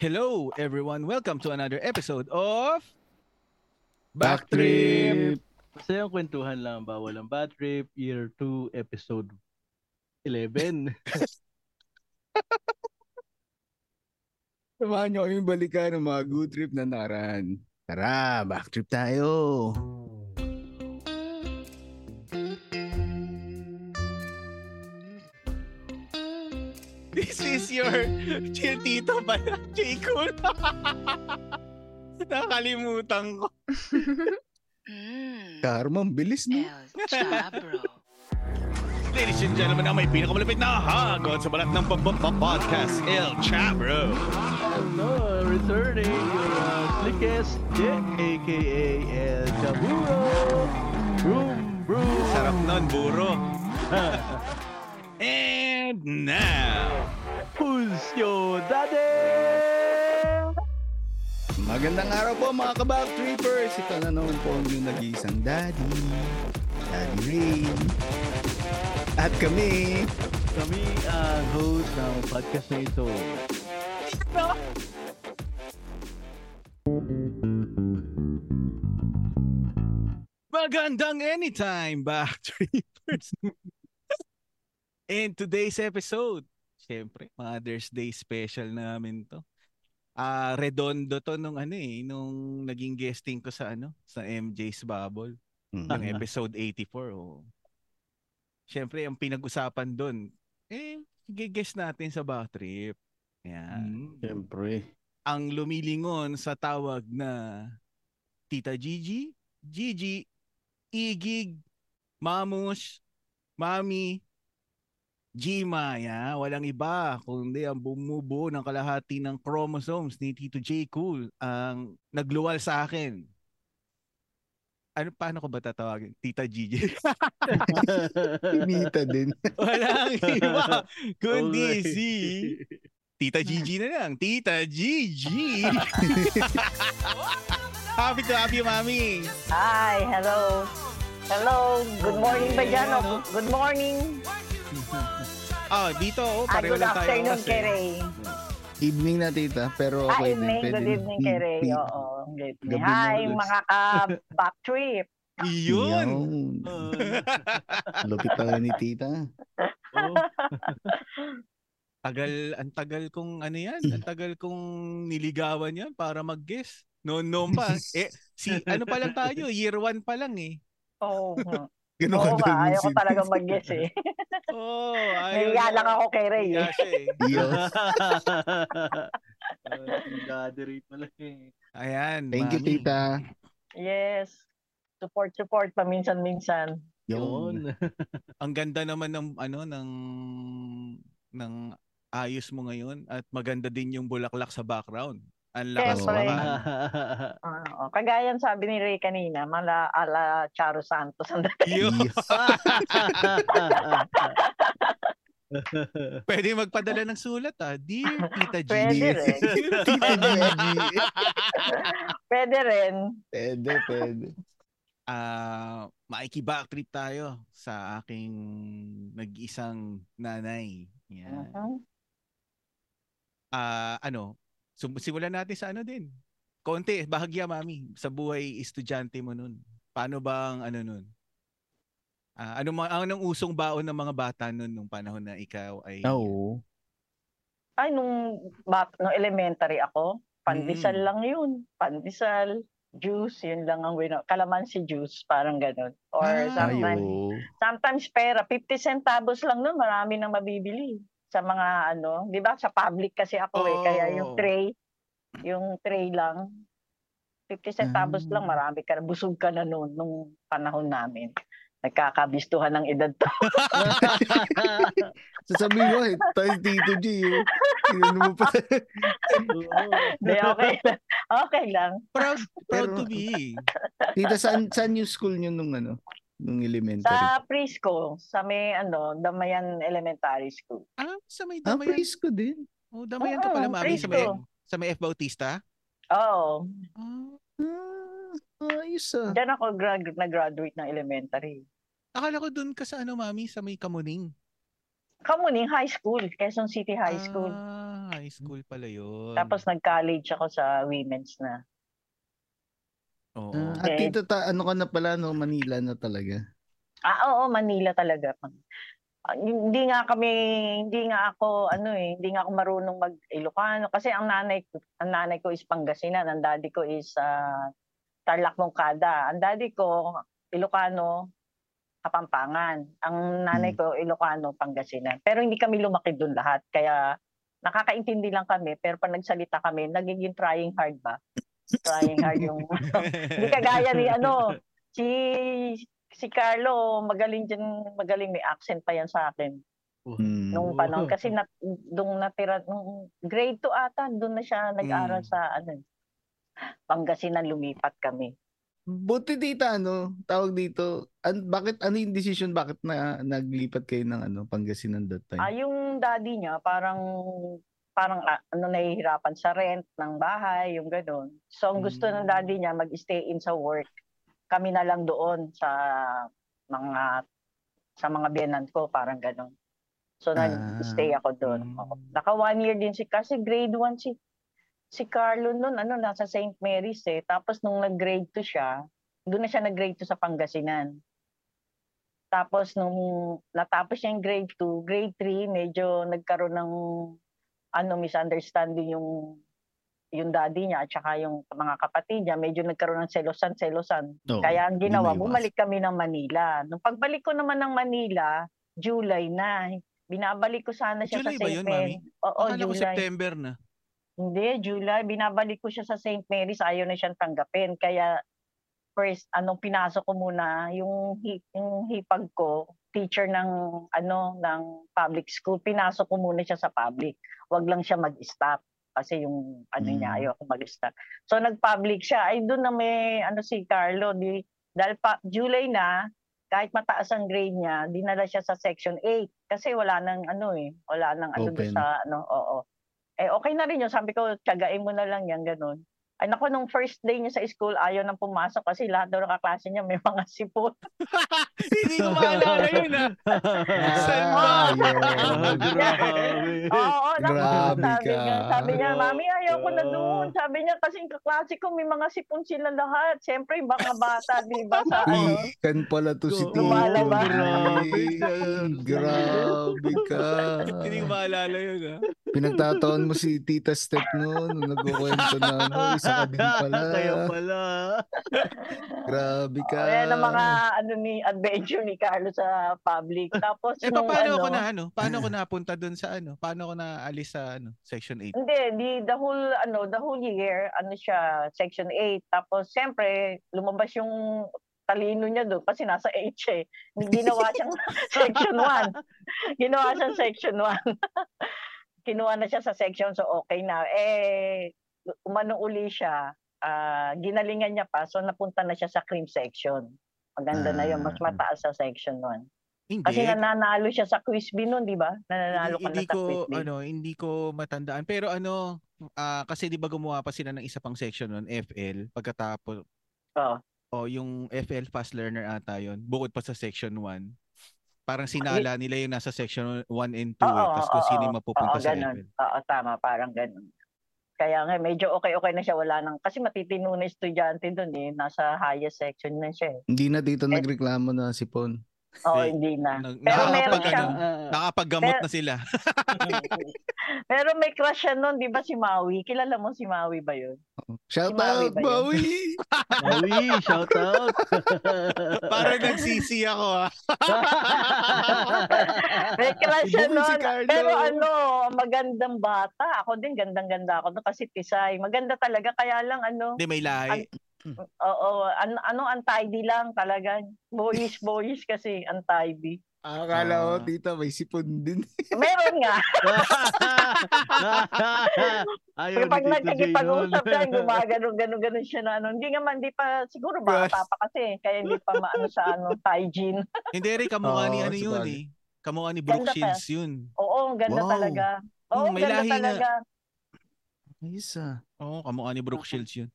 Hello, everyone. Welcome to another episode of Backtrip! Masayang kwentuhan lang, bawal ang bad trip, year 2, episode 11. Samahan nyo kaming balikan ng mga good trip na naran. Tara, backtrip tayo. This is your chill tito pala, J. Cool. Nakalimutan ko. Mm. Karma, ang bilis no? El Chabro. Ladies and gentlemen, ang may pinakamalapit na hagot sa balat ng podcast, El Chabro. Hello, returning your uh, slickest dick, aka El Chaburo. Broom, broom. Sarap nun, buro. And now, Who's your daddy? Magandang araw po mga ka-backtrippers. Ito na naman po ang yung nag-iisang daddy. Daddy Ray. At kami, Kami ang host ng podcast na ito. magandang anytime, Backtrippers. In today's episode, syempre, Mother's Day special namin to. Ah, redondo to nung ano eh, nung naging guesting ko sa ano, sa MJ's Bubble, Hmm. ng episode 84. Oh. Syempre, ang pinag-usapan doon, eh, guess natin sa Backtrip. Yan. Siyempre. Ang lumilingon sa tawag na Tita Gigi, Gigi, Igig, Mamush, Mami, Gima, ya, walang iba kundi ang bumubuo ng kalahati ng chromosomes ni Tito J. Cool ang nagluwal sa akin. Ano, paano ko ba tatawagin? Tita Gigi. pinita din. walang iba kundi Okay. si Tita Gigi na lang. Tita Gigi! Happy to have you, Mami! Hi, hello. Hello, good morning ba dyan? Oh, Good morning. Ah, dito, oh, Ah, pareho good lang tayo. afternoon oras, kay eh. Ray. Evening na tita, pero Ah, okay din. evening, Pwede good evening. Pi- Oo, good evening. Hi, mga ka-back trip. Yun! Uh, Lupit talaga ni tita. oh, tagal, ang tagal kong ano yan, ang tagal kong niligawan yan para mag-guess. Noon, noon pa. eh, si, ano pa lang tayo, year one pa lang eh. Oo, oh, Ganun oo ka nga, ayaw ko si- talaga mag-guess eh. Oh, Nahiya lang ako kay Ray Nahiya eh. siya eh. Yes. Daddy pala eh. Ayan, Thank you, Mami. tita. Yes. Support, support, paminsan-minsan. Yun. Ang ganda naman ng ano ng ng ayos mo ngayon at maganda din yung bulaklak sa background. Ang lakas Siyempre. baka. Oo, kagayan sabi ni Ray kanina, mala ala Charo Santos ang dating. Pwede magpadala ng sulat ah. Dear Tita G. Pwede rin. Tita Gigi. Pwede rin. Pwede, pwede. Ah, maiki-backtrip tayo sa aking nag-isang nanay. Yan. Mhm. Ah, ano? So, simulan natin sa ano din. Konti, bahagya mami sa buhay estudyante mo nun. Paano bang ano nun? Ah, ano mga anong usong baon ng mga bata nun nung panahon na ikaw ay Oo. Ay, nung, bat, nung elementary ako, pandesal Mm. lang yun. Pandesal, juice, yun lang ang wino. Kalamansi juice, parang ganun. Or Ah, sometimes, Ayo. sometimes pera, 50 centavos lang nun, marami nang mabibili. Sa mga ano, di ba? Sa public kasi ako eh. Kaya yung Oh. tray, yung tray lang, 50 centavos Ah. lang, marami ka na. Busog ka na noon, nung panahon namin. Nagkakabistuhan ng edad to. Sasabihin mo, eh, tayo Tito G. Oh. Tingnan mo pa. Di, okay lang. Okay lang. proud proud Pero- to be. Tita, saan, saan yung school nyo nung ano? Nung elementary? Sa preschool, sa may ano, Damayan Elementary School. Ah, sa may ah, damayan. preschool din. Oh, damayan ka Oo, pala mami sa may sa may F Bautista. Oo. Ah, Ah, ayos ah. Diyan ako gra- nag-graduate ng elementary. akala ko dun ka sa ano mami sa may Kamuning. Kamuning High School, Quezon City High School. Ah, high school pala yun. Tapos nag-college ako sa women's na. Oo. Ah, at Okay. dito ta, ano ka na pala, no? Manila na talaga. Ah, oo, Manila talaga. Ah, Hindi nga kami, hindi nga ako, ano eh, hindi nga ako marunong mag-Ilocano. Kasi ang nanay, ko- ang nanay ko is Pangasinan, ang daddy ko is uh, Tarlac Mongkada. Ang daddy ko, Ilocano, Kapampangan. Ang nanay ko, Ilocano, Pangasinan. Pero hindi kami lumaki doon lahat. Kaya nakakaintindi lang kami. Pero pag nagsalita kami, nagiging trying hard ba? Trying hard yung... hindi kagaya ni ano, si si Carlo, magaling din, magaling may accent pa yan sa akin Hmm. nung panahon kasi na, nung natira nung grade 2 ata doon na siya nag-aral Mm. sa ano Pangasinan lumipat kami. Buti tita, ano, tawag dito, an, bakit, ano yung decision, bakit na naglipat kayo ng ano, Pangasinan that time? Ah, yung daddy niya parang parang ah, ano nahihirapan sa rent ng bahay, yung gano'n. So ang gusto ng Mm. daddy niya mag-stay in sa work. Kami na lang doon sa mga sa mga biyenan ko, parang gano'n. So nag-stay ako doon. Mm. Oo. Naka one year din si kasi grade 1 si si Carlo noon ano nasa St. Mary's eh. Tapos nung nag-grade 2 siya, doon na siya nag-grade 2 sa Pangasinan. Tapos nung natapos niya yung grade 2, grade 3 medyo nagkaroon ng ano misunderstanding yung yung daddy niya at saka yung mga kapatid niya, medyo nagkaroon ng selosan-selosan. Oo, Kaya ang ginawa, bumalik kami ng Manila. Nung pagbalik ko naman ng Manila, July na. Binabalik ko sana siya July sa St. Mary. Oo, Akala ko July. September na. Hindi, July. Binabalik ko siya sa St. Mary's. Ayaw na siyang tanggapin. Kaya first, anong pinasok ko muna, yung, hi- yung hipag ko, teacher ng ano ng public school, pinasok ko muna siya sa public. Wag lang siya mag-stop kasi yung ano niya Mm. ayaw ko mag-stop. So nag-public siya. Ay doon na may ano si Carlo, di dahil pa, July na, kahit mataas ang grade niya, dinala siya sa section 8 kasi wala nang ano eh, wala nang ano sa ano, oo. Eh okay na rin yun, sabi ko, tiyagain mo na lang yan, ganun. Ay nako, nung first day niya sa school, ayaw nang pumasok kasi lahat daw ng kaklase niya may mga sipon. Hindi ko maalala yun ah. Saan ba? Ah. Ah, grabe. Oo, Grabe sabi ka. niya, sabi niya, mami, ayaw ko na doon. Sabi niya, kasi yung kaklase ko, may mga sipon sila lahat. Siyempre, mga bata, di ba, sa ano. Ikan pala to si Tito. lumalabas. Grabe ka. Grabe ka. Hindi ko maalala yun ah. Pinagtataon mo si Tita Step noon. nung Nagkukwento na ano, isa ka din pala. Kaya pala. Grabe ka. Oh, yan ang mga ano ni adventure ni Carlo sa public. Tapos Eh, nung paano ano, ako na ano? Paano ako napunta dun sa ano? Paano ako naalis sa ano? Section 8? Hindi, di the whole ano, the whole year ano siya, section 8. Tapos siyempre lumabas yung talino niya doon kasi nasa H eh. Ginawa siyang section 1. Ginawa siyang section 1. Kinuha na siya sa section so okay na. Eh umano uli siya. ah, ginalingan niya pa so napunta na siya sa cream section. Maganda na yun, mas Ah. mataas sa section 1. Hindi. Kasi nananalo siya sa quiz B noon, di ba? Nananalo ka hindi na sa ko quiz ano, hindi ko matandaan. Pero ano, ah, kasi 'di ba gumawa pa sila ng isa pang section nun, FL, pagkatapos Oo. o yung FL fast learner ata 'yon, bukod pa sa section 1. Parang sinala nila yung nasa section 1 and 2 eh, Oo, tapos kung sino yung mapupunta oo, sa ganun. FL. Oo, tama, parang ganun. Kaya nga, medyo okay-okay na siya. Wala nang, kasi matitino na estudyante doon eh. Nasa highest section na siya eh. Hindi na dito nagreklamo na si Pon. Oo, Hindi. hindi na. Nag- Pero meron siyang, ano, Nakapaggamot Pero- na sila. pero may crush siya noon, di ba si Maui? Kilala mo si Maui ba yun? Shout Si Maui out? Maui! Maui, shout out. Parang nagsisi ako ah. May crush siya si noon. Carlo. Pero ano, magandang bata. Ako din, gandang-ganda ako kasi Tisay. Maganda talaga. Kaya lang ano, Hindi may lahi. Oo, ano, ano untidy lang talaga. Boyish, boyish kasi untidy. Akala ko, Ah. tita, may sipon din. Meron nga. Ayaw Pag ni Tito J nagkikipag-usap nun. yan, gumagano, gano, gano siya na ano. Hindi naman, hindi pa, siguro bata pa kasi, kaya hindi pa maano sa ano, hygiene. Hindi rin kamukha ni ano yun eh. Kamukha ni Brooke. Shields yun. Oo, ang ganda Wow. talaga. Oo, Hmm, ang may ganda lahi talaga. Ayos ah. Oo, kamukha ni Brooke Shields yun.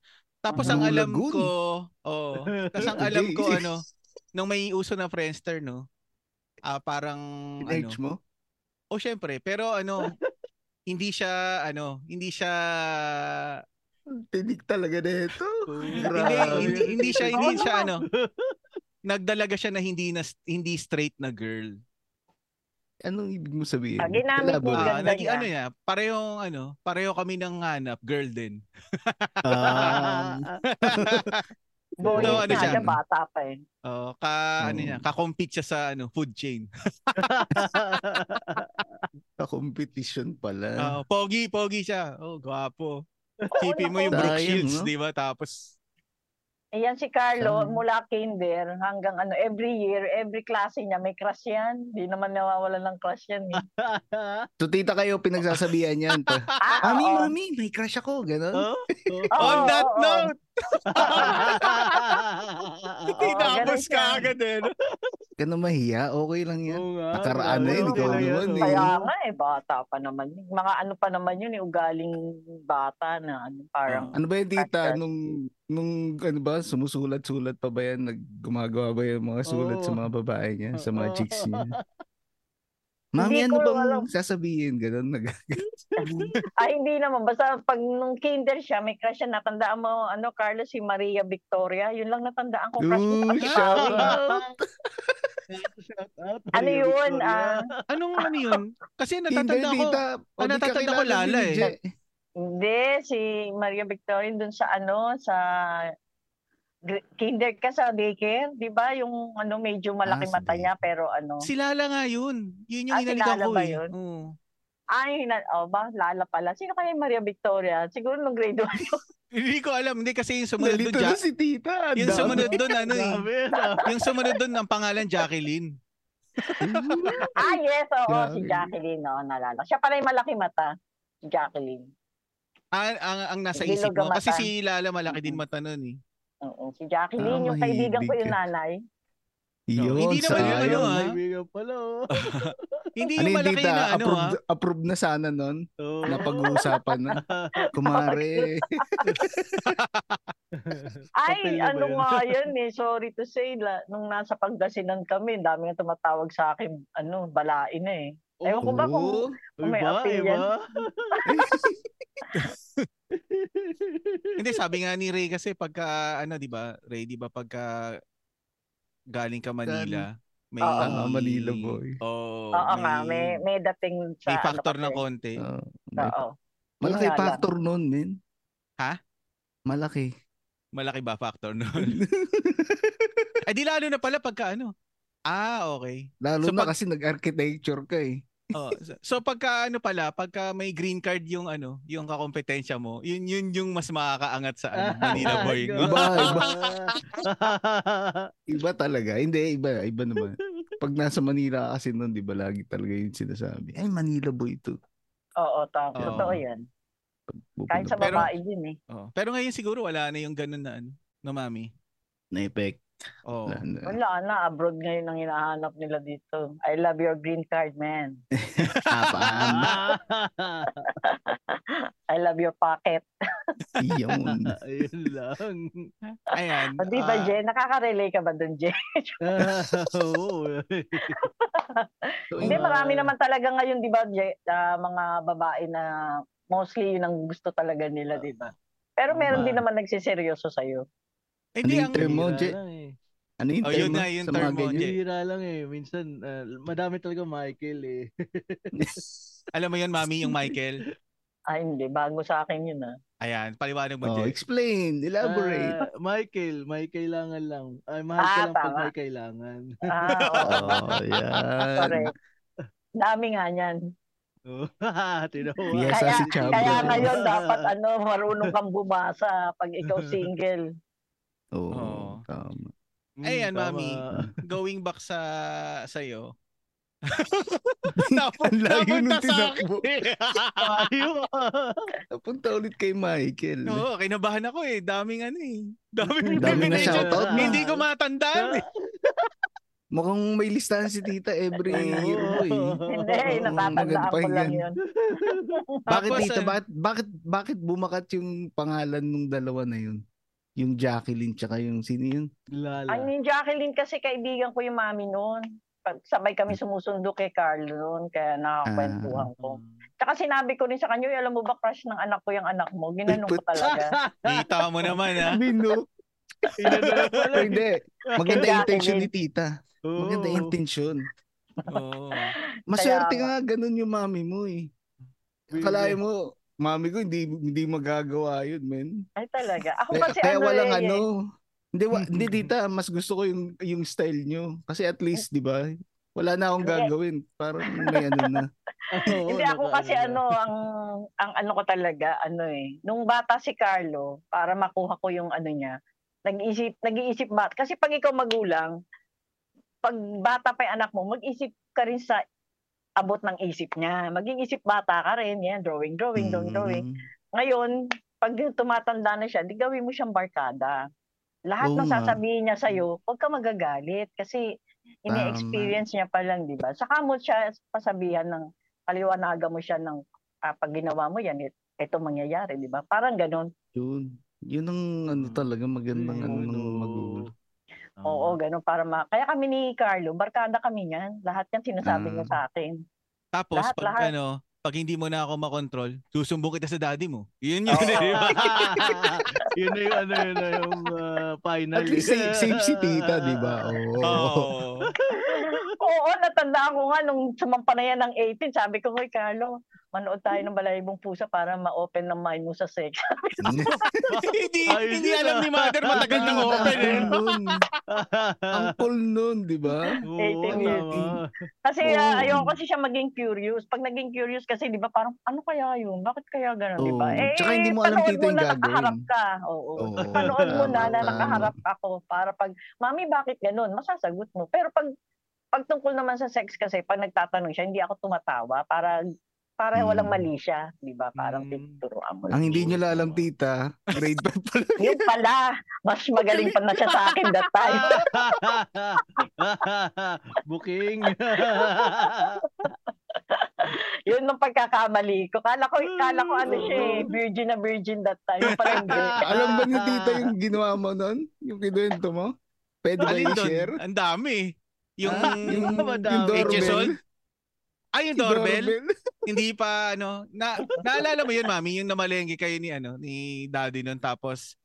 Tapos ang alam Lagoon. ko, oh, tapos ang alam ko ano, nung may uso na Friendster no, ah parang ano, Pin-urge mo? O syempre, pero ano, hindi siya ano, hindi siya Tinig talaga na ito. hindi, hindi, hindi siya hindi siya ano. Nagdalaga siya na hindi na hindi straight na girl. Anong ibig mo sabihin? Ah, ginamit niya Elaborate. Ah, ganda naging niya. ano niya, parehong ano, pareho kami ng hanap, girl din. Ah, Boy, No, ano siya? siya, bata pa eh. Oh, ka ano niya, ka-compete siya sa ano, food chain. ka-competition pala. Oh, pogi, pogi siya. Oh, gwapo. Sipin mo yung Brooke Sayang, Shields, no? di ba? Tapos Ayan si Carlo, Saan? mula kinder hanggang ano, every year, every klase niya, may crush yan. Di naman nawawalan ng crush yan. Eh. So tita kayo pinagsasabihan yan. Pa. Ah, Mami, oo. mami, may crush ako. Ganon. Oh? Oo, on that oo. note, tinapos ganun ka agad eh. na mahiya. Okay lang yan. Oo nga, Nakaraan na yun, ikaw yan, naman eh. Kaya nga eh, bata pa naman. yun. Mga ano pa naman yun, eh, ugaling bata na ano, parang Ano ba yung tita? Nung, nung ano ba, sumusulat-sulat pa ba yan? Naggumagawa ba yung mga sulat sa Oo. mga babae niya? Sa mga chicks niya? Mami, Hindi ano ko bang alam. sasabihin? Ganon. Nag- Ay, hindi naman. Basta pag nung kinder siya, may crush siya. Natandaan mo, ano, Carlos, si Maria Victoria. Yun lang natandaan ko crush Ooh, niya. Kasi shout out! Shout out, Ano Maria yun? Ah, Anong ano yun? Kasi natatanda ko, ah, natatanda ko Lala eh. Hindi, si Maria Victoria dun sa ano, sa kinder ka sa daycare, di ba? Yung ano, medyo malaki Ah, mata niya, pero ano. si Lala nga yun. Yun yung Ah, si inalikan ko ba eh. yun? Oo. Ay, na, oh ba? Lala pala. Sino kaya yung Maria Victoria? Siguro nung grade 1 Hindi ko alam. Hindi kasi yung sumunod Nalito doon, na ja- si tita. yung Dami. sumunod doon, ano eh. Yung sumunod doon, ang pangalan Jacqueline. Ah, yes, oo, si Grabe. Jacqueline, no, nalala. Siya pala yung malaki mata, si Jacqueline. Ah, ang, ang nasa Bilog isip mo. ang Kasi mata. si Lala malaki din mata nun eh. Oo, si Jacqueline, Ah, yung kaibigan ko yung nanay. Yun, Hindi naman yun, sayang. ano, ah. Kaibigan pala, oh. Hindi Ano yung yung malaki na ano ah. Approved, approved na sana nun. Oo. Na pag-uusapan na. Kumare. Ay, ano yun? nga yan eh, sorry to say, la, nung nasa Pangasinan kami, dami nga tumatawag sa akin, ano, balain na eh. Ewan ko ba kung, kung may appeal yan? Hindi, sabi nga ni Ray kasi pagka, ano, di ba, Ray, di ba, pagka galing ka Manila, may... Oo. Ah, Manila boy. Oo. Oo nga, may, may dating sa may factor ano kasi. konti. Oo. may- Oo. malaki Yun nga lang. factor nun, men. Ha? Malaki. Malaki ba factor nun? Ay, di lalo na pala pagka ano. Ah, okay. Lalo So, na pag- kasi nag-architecture ka eh. Oh, so, so pagka ano pala, pagka may green card yung ano, yung kakompetensya mo, yun yun yung mas makakaangat sa ano, Manila boy. no? Iba, iba. Iba talaga. Hindi, iba. Iba naman. Pag nasa Manila ka kasi nun, di ba, lagi talaga yung sinasabi. Ay, Manila boy ito. Oo, tama. Oo. Totoo yan. Kahit sa pa. Pero- babae din eh. Oh. Pero ngayon siguro wala na yung ganun na ano, no mami. Na effect. Oh. Wala na. Abroad ngayon ang hinahanap nila dito. I love your green card, man. I love your pocket. Yun. Ayun lang. Ayan. O, di ba, ah, Jen? Nakaka-relay ka ba dun, Jen? Oo. So, Hindi, marami naman talaga ngayon, di ba, Je, ah, mga babae na mostly yun ang gusto talaga nila, di ba? Pero meron Tama. din naman nagsiseryoso sa'yo. Hindi Ano yung ang term mo, lang eh. Ano yung Oh, term yun na, yung term mo? Je. Bihira lang eh. Minsan, ah, madami talaga Michael eh. alam mo yun, mami, yung Michael. Ay, hindi. Bago sa akin yun, ah. Ayan, paliwanag mo, Oh, Je. explain. Elaborate. Ah, Michael, may kailangan lang. Ay, mahal ka Ah, lang pag tama. may kailangan. Ah, oo. oh, yan. Correct. Dami nga niyan. Oh, Tinawa. Yes, Kaya, si Chabo. kaya ngayon, dapat ano, marunong kang bumasa pag ikaw single. Oo, Oo. tama. Mm, Ayan, tama. mami. Going back sa sa'yo. Ang layo nung tinakbo. Tayo. Napunta ulit kay Michael. Oo, kinabahan ako eh. Daming ano eh. Daming Dami na shoutout mo. Hindi ko matandaan eh. Mukhang may listahan si tita every year boy. Hindi, Oo, natatandaan ko lang yun. Bakit Tapos, tita, eh, bakit, bakit, bakit bumakat yung pangalan nung dalawa na yun? Yung Jacqueline tsaka yung sino yun? Lala. Ang yung Jacqueline kasi kaibigan ko yung mami noon. pag- sabay kami sumusundo kay Carlo noon, kaya nakakwentuhan ko. Mm. Tsaka sinabi ko rin sa kanya, "Uy, alam mo ba crush ng anak ko yung anak mo? Ginanong ko talaga. Kita mo naman ha. Bino. Inadala pala. Hindi. Maganda intention ni tita. Maganda Oo. intention. Oo. Maswerte Kaya nga ganun yung mami mo eh. Kalahin mo, mami ko hindi hindi magagawa yun, men. Ay talaga. Ako Kaya, kasi kaya ano walang eh, ano. Hindi, wa, hindi tita, mas gusto ko yung yung style nyo. Kasi at least, di ba? Wala na akong gagawin. Parang may ano na. Oo, Hindi ako kasi ano, ang ang ano ko talaga, ano eh. Nung bata si Carlo, para makuha ko yung ano niya, nag-isip, nag-iisip ba? Kasi pag ikaw magulang, pag bata pa yung anak mo, mag-isip ka rin sa abot ng isip niya. Maging isip bata ka rin, yan, drawing, drawing, drawing, drawing. Mm. Ngayon, pag tumatanda na siya, di gawin mo siyang barkada. Lahat Oo ng sasabihin niya sa'yo, huwag ka magagalit kasi ini-experience niya pa lang, di ba? Saka mo siya pasabihan ng, paliwanagan mo siya ng, ah, pag ginawa mo yan, it- ito mangyayari, di ba? Parang ganun. Yun. Yun ang ano talaga magandang Yung ano ng ano, magulang. Oo, ganun. Para ma... Kaya kami ni Carlo, barkada kami niyan. Lahat yan sinasabi niya Ah. sa akin. Tapos Lahat, pag lahat. ano, pag hindi mo na ako makontrol, susumbong kita sa daddy mo. Yun yun, Oo. di ba? yun na yung ano yun na yung ah, final. At least safe, safe si tita, di ba? Oo. Oo. Oo, natandaan ko nga nung sumampa na yan ng 18, sabi ko, Hoy Carlo, manood tayo ng Balaibong Pusa para ma-open ng mind mo sa sex. hindi, Ayos hindi alam ah. ni mother matagal nang open eh. Ang cool nun. Di ba? Oo, 18 years. Kasi ah, ayoko kasi siya maging curious. Pag naging curious kasi, di ba, parang, ano kaya yun? Bakit kaya gano'n, di ba? Oo. Eh, Tsaka hindi mo alam, mo yung na gagawin. nakaharap ka. Oo. Oo. Panood mo na na nakaharap ako para pag, Mami, bakit ganun? Masasagot mo. Pero pag, pag tungkol naman sa sex kasi, pag nagtatanong siya, hindi ako tumatawa para para Hmm. walang mali siya, di ba? Parang Hmm. tinuturoan mo. Ang hindi nyo alam, tita, grade 5 pa lang. Yun pala, mas magaling pa na siya sa akin that time. Booking. Yun nung pagkakamali ko. Kala ko, kala ko ano siya eh, virgin na virgin that time. Yung pala hindi. alam ba ni tita yung ginawa mo nun? Yung kinuwento mo? Pwede ba Alin doon? i-share? Ang dami. Yung, Ah, yung, Madami. yung doorbell? Ay, yung Yung doorbell? hindi pa ano, na naalala mo yun, mami, yung namalengke kayo ni ano, ni daddy nun tapos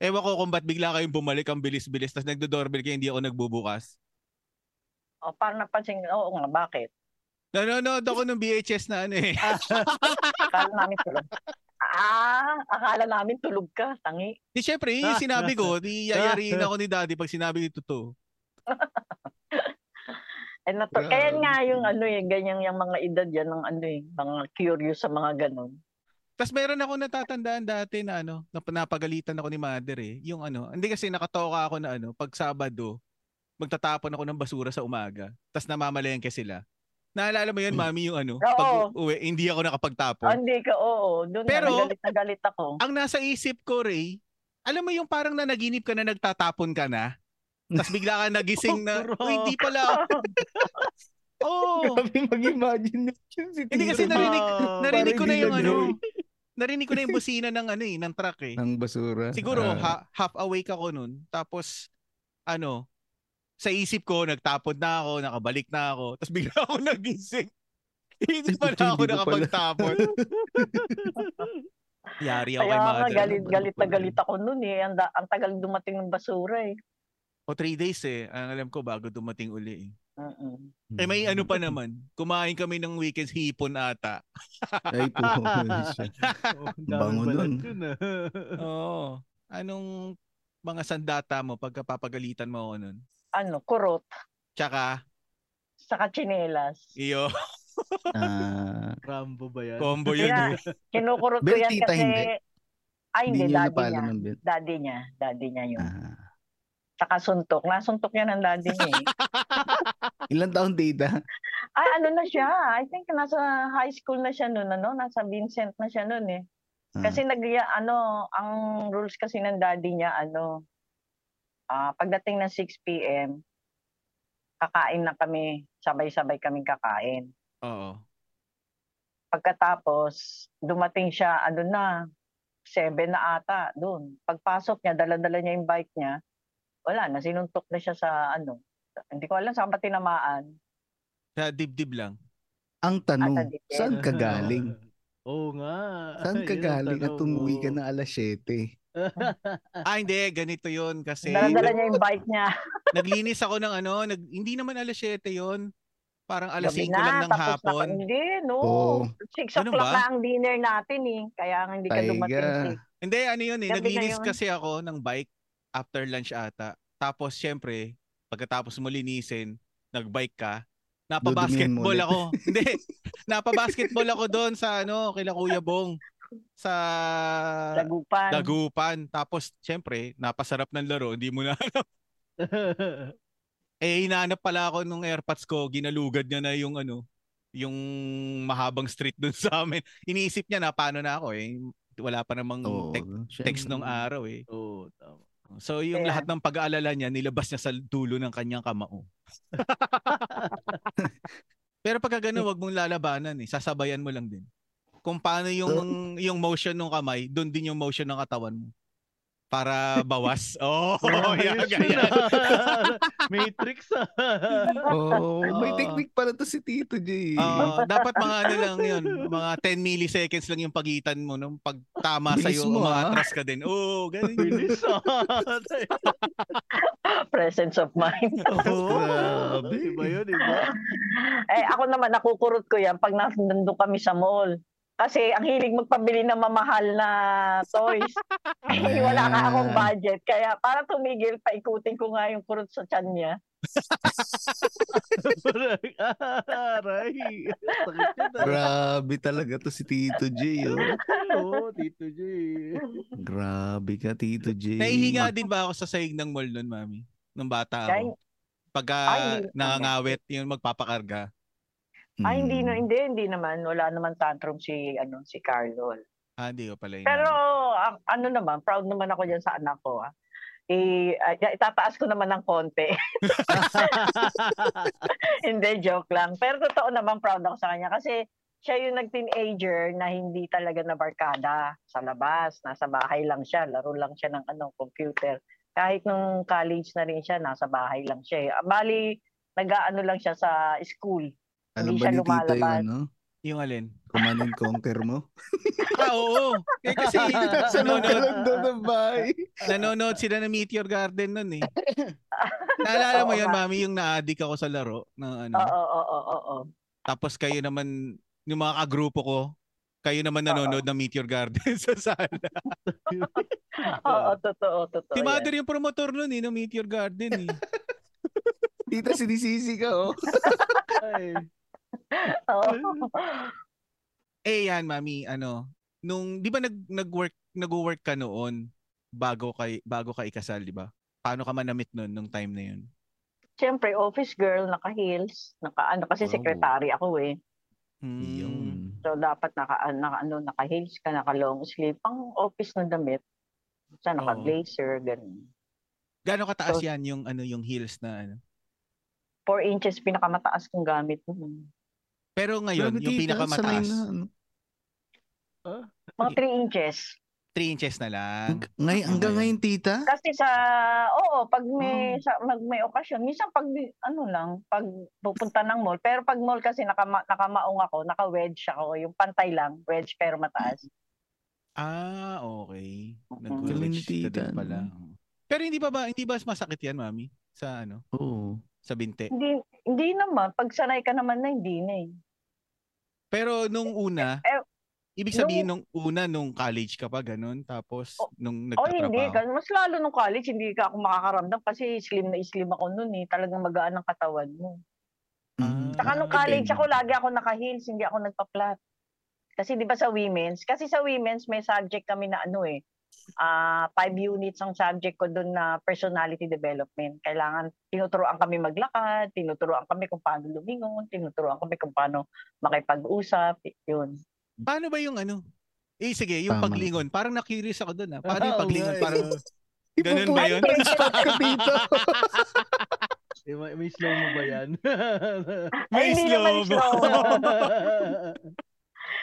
ewan ko kung ba't bigla kayong bumalik ang bilis-bilis tapos nagdo-doorbell kayo hindi ako nagbubukas. O, parang napansin, oo nga, bakit? Nanonood ako ng VHS na ano eh. Akala namin tulog. Ah, akala namin tulog ka, tangi. Di syempre, yun yung sinabi ko, di yayariin ako ni daddy pag sinabi ni totoo. Eh, nato- Grabe. kaya nga yung ano eh, ganyan yung mga edad yan ng ano eh, mga curious sa mga ganun. Tapos meron ako natatandaan dati na ano, na napagalitan ako ni mother eh. Yung ano, hindi kasi nakatoka ako na ano, pag Sabado, magtatapon ako ng basura sa umaga. Tapos namamalengke sila. Naalala mo yun, Hmm. mami, yung ano, Oo. pag uwi, hindi ako nakapagtapon. Ah, hindi ka, oo. Doon Pero- na, galit na galit ako. ang nasa isip ko, Ray, alam mo yung parang na naginip ka na nagtatapon ka na, tapos bigla ka nagising na, Oh, "Uy, hindi pala. Oo. Grabe mag-imagine yun si Hindi kasi narinig, Ah, narinig ko na yung ano, narinig ko na yung busina ng ano eh, ng truck eh. Ng basura. Siguro Ah. ha- half awake ako nun. Tapos ano, sa isip ko nagtapon na ako, nakabalik na ako. Tapos bigla ako nagising. Hindi pa na ako nakapagtapon. Yari ako Kaya kay mother. galit, galit na galit ako noon eh. Ang, da- ang tagal dumating ng basura eh. O three days eh. Ang alam ko bago dumating uli eh. Mm-mm. Eh may ano pa naman. Kumain kami ng weekends hipon ata. Ay po. Oh, Bango nun. ah. Oo. Anong mga sandata mo pagka papagalitan mo ako nun? Ano, kurot. Tsaka, Saka chinelas. iyo, Ah, Rambo ba yan? combo yun. Kaya, eh. kinukurot ko yan tita, kasi... hindi. Ay, hindi hindi, daddy niya. Daddy niya. Daddy niya yun. Ah. Saka suntok. Nasuntok yan ng daddy niya eh. Ilan taon tita? Ay, ano na siya? I think nasa high school na siya noon, ano? Nasa Vincent na siya noon eh. Ah. Kasi nag ano, ang rules kasi ng daddy niya, ano, ah pagdating ng 6 p.m., kakain na kami, sabay-sabay kaming kakain. Oo. Pagkatapos, dumating siya, ano na, 7 na ata, doon. Pagpasok niya, dala-dala niya yung bike niya, wala na, sinuntok na siya sa, ano, Hindi ko alam saan pa tinamaan. Sa dibdib lang. Ang tanong, dito. saan ka galing? Oo nga. Saan ka galing at tanong, umuwi ka na alas 7? Ah, hindi. Ganito yun. Kasi Daladala niya yung bike niya. naglinis ako ng ano. Nag, hindi naman alas 7 yun. Parang alas Gabi 5 lang ng hapon. Na, hindi, no. Oo. 6 Ganun o'clock ba? na ang dinner natin eh. Kaya hindi ka Taiga. dumating. Hindi, ano yun eh. Gabi na Naglinis yun. kasi ako ng bike after lunch ata. Tapos, syempre, pagkatapos mo linisin, nag-bike ka, napa-basketball ako. Hindi, napa-basketball ako doon sa ano, kila Kuya Bong. Sa Lagupan. Dagupan. Tapos, syempre, napasarap ng laro. Hindi mo na alam. Eh, hinahanap pala ako nung airpods ko. Ginalugad niya na yung ano, yung mahabang street doon sa amin. Iniisip niya na paano na ako eh. Wala pa namang tek- syempre. text nung araw eh. Oo, tama. So yung Kaya- lahat ng pag-aalala niya, nilabas niya sa dulo ng kanyang kamao. Pero pagka gano'n, wag mong lalabanan eh. Sasabayan mo lang din. Kung paano yung yung motion ng kamay, doon din yung motion ng katawan mo. Para bawas. Oh, yun, ganyan. Matrix ah. Oo, may technique pala to si Tito J. Oo, dapat mga ano lang yun, mga 10 milliseconds lang yung pagitan mo nung pagtama sa iyo, Bilis mo, ah. umaatras ka din. Oo, ganun. Bilis ah. Presence of mind. Oo. Grabe. Iba yun, iba. eh ako naman nakukurot ko yan pag nandun kami sa mall. Kasi ang hilig magpabili ng mamahal na toys. Eh, wala ka akong budget. Kaya para tumigil, paikutin ko nga yung kurot sa tiyan niya. Aray. Yun. Grabe talaga to si Tito J. Oh. Oo, Tito J. Grabe ka, Tito J. Nahihinga din ba ako sa sahig ng mall nun, mami? Nung bata ako. Pagka Ay, nangangawit, yung magpapakarga. Ay, hindi, Mm. na, hindi, hindi naman. Wala naman tantrum si, ano, si Carlo. Ah, hindi ko pala yun. Pero ang- ano naman, proud naman ako dyan sa anak ko. Ah. I, ay, itataas ko naman ng konti. hindi, joke lang. Pero totoo naman, proud ako sa kanya. Kasi siya yung nag-teenager na hindi talaga na barkada sa labas. Nasa bahay lang siya. Laro lang siya ng ano, computer. Kahit nung college na rin siya, nasa bahay lang siya. eh. Ah, Bali, nag-ano lang siya sa school. Alam ba ni Tito yung ano? Yung alin? Command and Conquer mo? Ah, oo. Eh, kasi nanonood, lang doon ng bahay. nanonood sila ng Meteor Garden nun eh. Naalala mo yun, mami, yung na-addict ako sa laro. Na, ano, Oo, oo, oo, oo. Tapos kayo naman, yung mga kagrupo ko, kayo naman nanonood ng Meteor Garden sa sala. Oo, totoo, totoo. Si yan. Mother yung promotor nun eh, ng Meteor Garden eh. Tita, sinisisi ka, oh. Ay. Oo. eh yan, mami, ano, nung, di ba nag, nag-work, nag-work ka noon bago kay bago ka ikasal, di ba? Paano ka manamit noon nung time na yun? Siyempre, office girl, naka-heels, naka, ano, kasi Wow. secretary ako eh. Hmm. Yun. So, dapat naka, naka, ano, naka-heels ka, naka-long sleeve, pang office na damit. Sa naka-blazer, ganun. Gaano kataas So- yan yung ano yung heels na ano? 4 inches pinakamataas kong gamit. nun. Pero ngayon, Grabe, yung pinakamataas, na, ano. Mga 3 inches. 3 inches na lang. Ngay, hanggang Okay. ngayon, tita? Kasi sa, oo, pag Oh. may, sa, mag, may okasyon, minsan pag, ano lang, pag pupunta ng mall, pero pag mall kasi nakama, nakamaong ako, naka-wedge ako, yung pantay lang, wedge pero mataas. Ah, okay. Nag-wedge ka din pala. Pero hindi ba ba hindi ba masakit yan, mami? Sa ano? Oo. Sa binte. Hindi, hindi naman, pag sanay ka naman na, hindi na eh. Pero nung una, Eh, ibig sabihin nung una nung college ka pa ganun, tapos Oh, nung Oh, hindi. nagtatrabaho. Mas lalo nung college, hindi ka ako makakaramdam kasi slim na slim ako noon eh. Talagang magaan ang katawan mo. Mm. Saka nung Ah, college ako, lagi ako naka-heels, hindi ako nagpa-flat. Kasi di ba sa women's, kasi sa women's may subject kami na ano eh, ah five units ang subject ko doon na personality development. Kailangan, tinuturoan kami maglakad, tinuturoan kami kung paano lumingon, tinuturoan kami kung paano makipag-usap, yun. Paano ba yung ano? Eh sige, yung Tama. paglingon. Parang na-curious ako doon ah. Paano yung paglingon? eh. Parang Ganun ba yun? Spot ko dito. Eh, may, may slow mo ba yan? may Ay, hindi naman slow mo.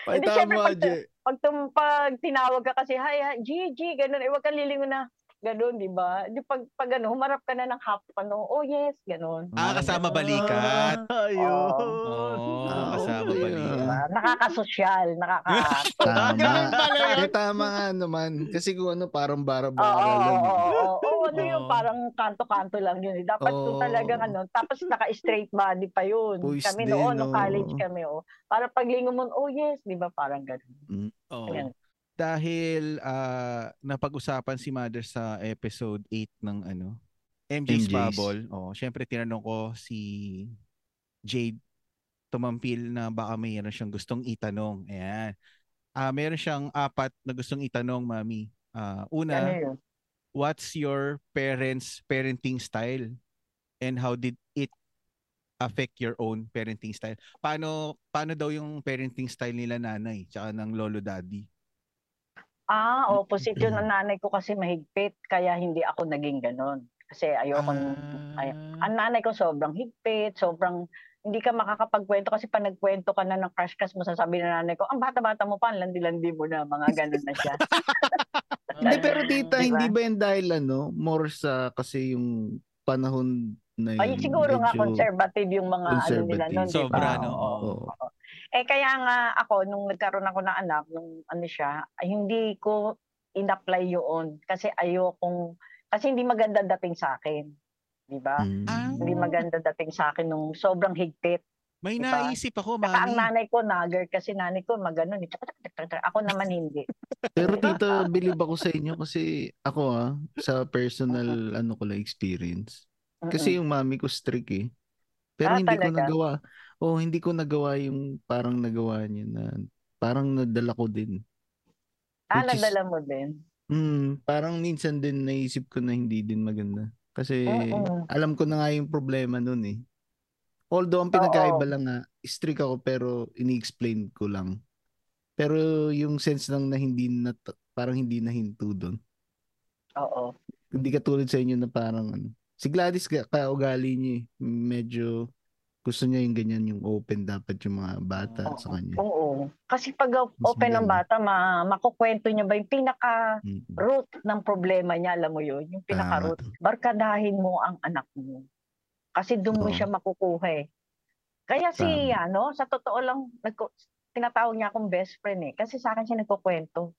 Pakita mo, pag- Aje. Pag, tum, pag tinawag ka kasi, hi, hi, Gigi, ganun, eh, wag kang lilingon na, Ganun, di ba? Di pag, pag ano, humarap ka na ng half, ano, oh yes, ganun. Ah, kasama balikat. Ah, Ayun. Oo, Ah, kasama okay, balikat. Diba? Nakakasosyal, nakaka... Tama. Yun. Eh, tama nga naman. Kasi kung ano, parang bara-bara oo, lang. oo, oo, oo, ano yun, parang kanto-kanto lang yun. eh. Dapat kung talagang ano, tapos naka-straight body pa yun. Puwis kami din, noon, nung oo. college kami, oh. Para paglingon mo, oh yes, di ba, parang ganun. Oo. Ayan. Dahil ah, napag-usapan si Mother sa episode 8 ng ano, MJ's, MJ's. Bubble. Oh, syempre tinanong ko si Jade tumampil na baka mayroon siyang gustong itanong. Ayan. Ah, meron siyang apat na gustong itanong, Mami. Ano una, yun? What's your parents' parenting style? And how did it affect your own parenting style? Paano paano daw yung parenting style nila nanay tsaka ng lolo daddy? Ah, opposite yun. Ang nanay ko kasi mahigpit, kaya hindi ako naging ganun. Kasi ayoko, ay, Ah. ang nanay ko sobrang higpit, sobrang hindi ka makakapagkwento kasi pag nagkwento ka na ng crush crush mo, sasabi ng nanay ko, ang bata-bata mo pa, ang landi-landi mo na, mga ganun na siya. Hindi, pero tita, Diba? hindi ba yan dahil ano, more sa kasi yung panahon na yun. Ay, siguro nga conservative yung mga ano nila conservative. noon, di ba? Sobra, no? Oo. Oo. Eh kaya nga ako nung nagkaroon ako ng anak nung ano siya, ay hindi ko in-apply yun kasi ayokong kasi hindi maganda dating sa akin. 'Di ba? Mm. Hindi maganda dating sa akin nung sobrang higpit. May Diba? naisip ako, Saka ang mami. nanay ko nagger kasi nanay ko magano ni ako naman hindi. Pero tita, believe ako sa inyo kasi ako ah, sa personal ano ko lang experience. Kasi yung mami ko strict eh. Pero Ah, hindi ko talaga? nagawa. Oh, hindi ko nagawa yung parang nagawa niya na parang nadala ko din. ah, which is- nagdala mo din. Hmm, parang minsan din naisip ko na hindi din maganda. Kasi Oo. alam ko na nga yung problema nun eh. Although ang pinagkaiba lang nga, strict ako pero ini-explain ko lang. Pero yung sense lang na hindi na, parang hindi nahinto doon. Oo. Hindi katulad sa inyo na parang ano. Si Gladys ka, kaugali niya eh. Medyo gusto niya yung ganyan, yung open dapat yung mga bata Oo. sa kanya. Oo. Kasi pag Mas open ng bata, ma makukwento niya ba yung pinaka root ng problema niya, alam mo yun, yung pinaka root. Barkadahin mo ang anak mo. Kasi doon mo Oo. siya makukuha eh. Kaya si Tama. ano, sa totoo lang nagko, tinatawag niya akong best friend eh kasi sa akin siya nagkukwento.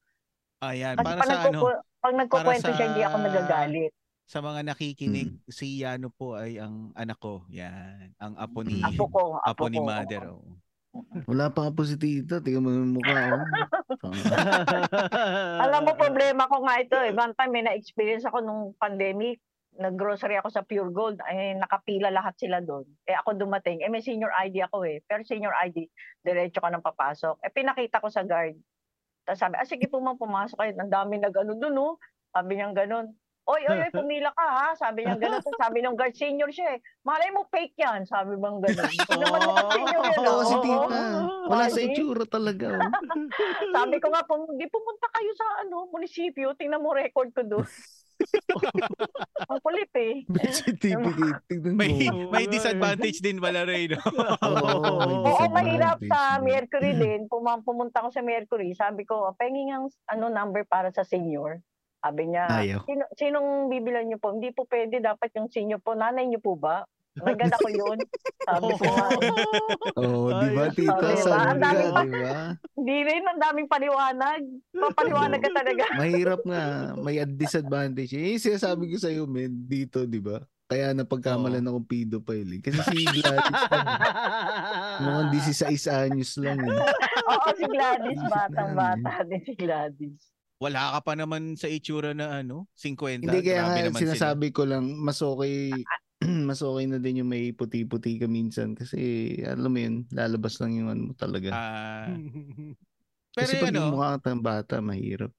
Ayan, Kasi para pag, sa ano, nagkuku- pag nagkukwento siya hindi ako nagagalit. sa mga nakikinig, si Yano po ay ang anak ko. Yan, ang apo ni Apo ko, apo apo, ni ko. Mother. oh. Wala pa nga po si tita. Tingnan mo yung mukha. Oh. Alam mo problema ko nga ito eh. One time may na-experience ako nung pandemic. Nag-grocery ako sa Pure Gold. Eh, nakapila lahat sila doon. Eh ako dumating. Eh may senior ID ako eh. Pero senior ID, diretso ka nang papasok. Eh pinakita ko sa guard. Tapos sabi, ah sige po ma'am, pumasok kayo. Ang dami nag-ano doon oh. Sabi niya ganun. Oy, oy, oy, pumila ka ha. Sabi niya. Tapos sabi ng guard, senior siya eh. Malay mo fake yan. Sabi bang yan. Oo, si oh. tita. Wala sa Ay, itsura talaga. Oh. Sabi ko nga, pum- di pumunta kayo sa ano, munisipyo, tingnan mo record ko doon. Ang kulit eh. Certificate. Tignan mo. May may eh. disadvantage din pala Ray, no? Oo, may Oo, mahirap sa. Mercury din. Pum- pumunta ko sa Mercury, sabi ko, penging ang ano, number para sa senior. Sabi niya, Ayaw. Sino, sinong bibilan niyo po? Hindi po pwede, dapat yung senior po. Nanay niyo po ba? Naganda ko yun. Sabi ko nga. Oo, di ba, tita? Oo, diba? Sabi Ang ka, di ba? Hindi rin, ang daming paliwanag. Papaliwanag ka talaga. Mahirap nga. May disadvantage. Eh, yung sinasabi ko sa'yo, men, dito, di ba? Kaya napagkamalan akong pedophile. eh. Kasi si Gladys, mukhang 16 anyos lang. Eh. Oo, si Gladys, batang-bata din si Gladys. Wala ka pa naman sa itsura na ano, 50. Hindi kaya nga sinasabi ko lang, mas okay, mas okay na din yung may puti-puti ka minsan. Kasi, alam mo yun, lalabas lang yung ano mo talaga. Ah, pero Kasi pag ano, yung mukha kang bata, mahirap.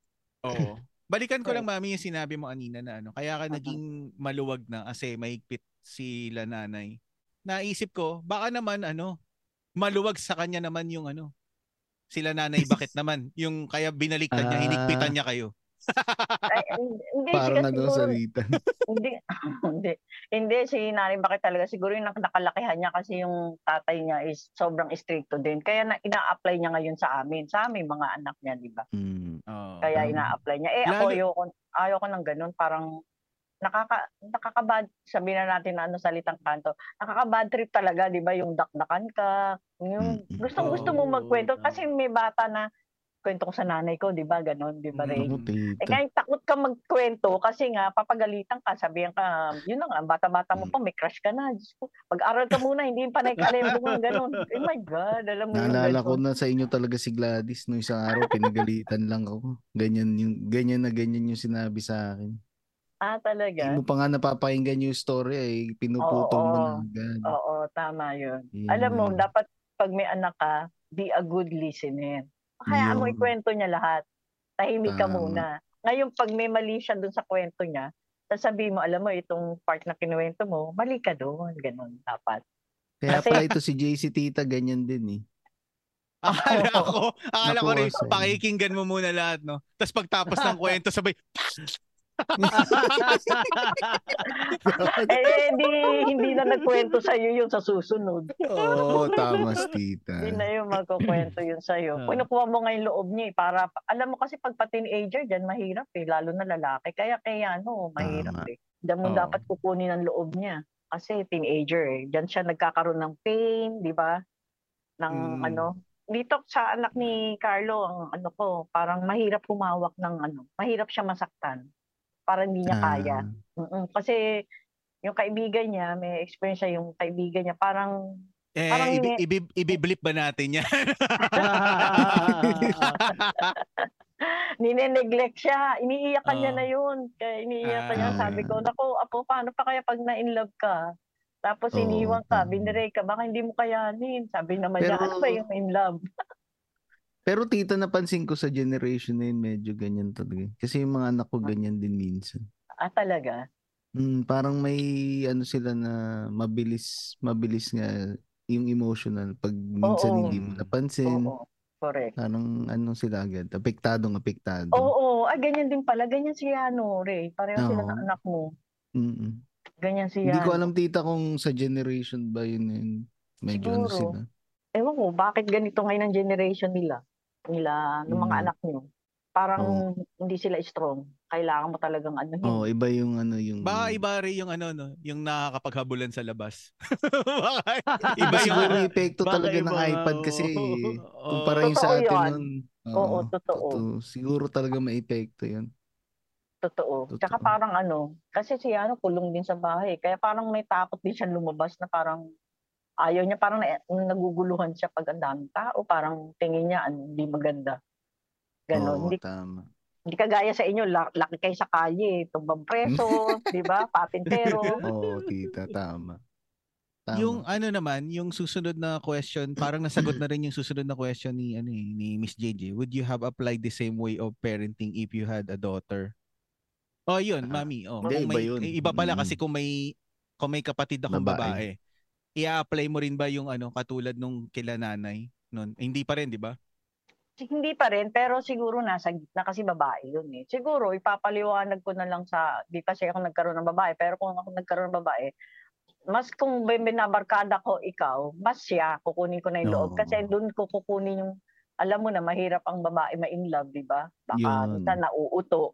Oo. Balikan ko lang mami yung sinabi mo kanina na ano, kaya ka naging maluwag na kasi mahigpit sila nanay. Naisip ko, baka naman ano, maluwag sa kanya naman yung ano, sila nanay bakit naman, yung kaya binaliktad niya, Ah. hinigpitan niya kayo. Ay, hindi, Parang kasi ano siguro- sa Rita. hindi, hindi. Hindi, si Nanay Bakit talaga, siguro yung nak- nakalakihan niya kasi yung tatay niya is sobrang stricto din. Kaya na, ina-apply niya ngayon sa amin, sa aming mga anak niya, di ba? Mm. Oo. Kaya tama. ina-apply niya. Eh ako, Lalo- ayoko, ayoko ng ganun. Parang nakaka nakakabad sabihin na natin na ano salitang kanto nakaka-bad trip talaga di ba yung dakdakan ka yung Mm. gustong gusto mo magkwento kasi may bata na kwento ko sa nanay ko di ba ganon di ba Ray? Ako, Eh kaya takot ka magkwento kasi nga papagalitan ka, sabihan ka, yun na nga, bata-bata mo pa, may crush ka na. Diyos ko, Pag-aral ka muna, hindi ka alam mo ganun. Oh my God, alam mo Naalala ko na sa inyo talaga si Gladys no isang araw pinagalitan lang ako. Ganyan yung ganyan na ganyan yung sinabi sa akin. Ah, talaga? Hindi mo pa nga napapakinggan yung story ay pinuputol mo Oo. na agad. Oo, tama yun. Yun Alam mo, dapat pag may anak ka, be a good listener. Kaya mo ikwento niya lahat. Tahimik ka Tama. muna. Ngayon, pag may mali siya dun sa kwento niya, sasabihin mo, alam mo, itong part na kinuwento mo, mali ka doon. Ganun, dapat. Kaya kasi- pala ito si JC Tita ganyan din eh. Akala ko, akala ko rin, pakikinggan mo muna lahat, no? Tapos pagtapos ng kwento, sabay, eh, di, hindi na nagkwento sa iyo yun sa susunod. Oo, tama si Tita. Hindi na yung magkukwento yun sa iyo. Ah. Kinukuha mo nga yung loob niya eh, para alam mo kasi pag pa-teenager diyan mahirap eh, lalo na lalaki. Kaya kaya ano, mahirap Tama. eh. Diyan mo Oo. dapat kukunin ang loob niya. Kasi teenager eh. Diyan siya nagkakaroon ng pain, di ba? Ng Mm. ano. Dito sa anak ni Carlo, ang ano ko, parang mahirap humawak ng ano, mahirap siya masaktan. Parang hindi niya kaya. Ah, Mm-mm. Kasi yung kaibigan niya, may experience siya yung kaibigan niya, parang eh, Parang ibi, ibiblip ba natin yan? nine-neglect siya. Iniiyakan niya Oo. na yun. Kaya iniiyakan niya. Ah. Sabi ko, nako, apo, paano pa kaya pag na-inlove ka? Tapos Oo, iniwan ka, binirey ka, baka hindi mo kayanin. Sabi naman niya, Pero- ano ba yung in love? Pero tita napansin ko sa generation na yun medyo ganyan talaga. Kasi yung mga anak ko ganyan din minsan. Ah, talaga? Mm, parang may ano sila na mabilis mabilis nga yung emotional pag minsan Oo. hindi mo napansin. Oo, correct. Parang ano sila agad, apektadong apektado. Oo, ah, ganyan din pala. Ganyan si ano, Ray. Pareho sila Oo. ng anak mo. Mm-mm. Ganyan si Hindi ko Yano. alam tita kung sa generation ba yun, yun. Medyo ano Siguro. sila. Ewan ko, bakit ganito ngayon ang generation nila? Nila, ng mga Mm. anak niyo. Parang hindi sila strong. Kailangan mo talagang ano yun. Oh, iba yung ano yung Baka iba rin yung ano, no? Yung nakakapaghabulan sa labas. Baka iba Iba yung siguro ano. yung epekto Baka talaga ng iba nga, iPad oo. kasi Oo. kumpara yung sa Totoo atin yan. nun. Oo, totoo. Siguro talaga may epekto yun. Totoo. Tsaka Totoo. parang ano, kasi si ano kulong din sa bahay. Kaya parang may takot din siya lumabas na parang ayaw niya parang na, naguguluhan siya pag ang daming tao. Parang tingin niya ano, hindi maganda. Ganon. Oo, hindi, tama. hindi kagaya sa inyo, la- laki kayo sa kalye, tumbang preso, di ba? Patintero. Oo, tita, tama. Tama. Yung ano naman, yung susunod na question, parang nasagot na rin yung susunod na question ni ano eh, ni Miss JJ. Would you have applied the same way of parenting if you had a daughter? Oh, yun, Ah, mami. Oh, hindi, kung iba may, yun. eh, iba pala Mm. kasi kung may kung may kapatid akong Babae. babae, i-apply mo rin ba yung ano katulad nung kila nanay nun? Eh, hindi pa rin, di ba? Hindi pa rin, pero siguro nasa gitna kasi babae yun eh. Siguro ipapaliwanag ko na lang sa, di pa siya ako nagkaroon ng babae, pero kung ako nagkaroon ng babae, mas kung binabarkada ko ikaw, mas siya, kukunin ko na yung loob. Oo. Kasi doon ko kukunin yung, alam mo na, mahirap ang babae ma-in love, di ba? Baka Yun. minsan nauuto.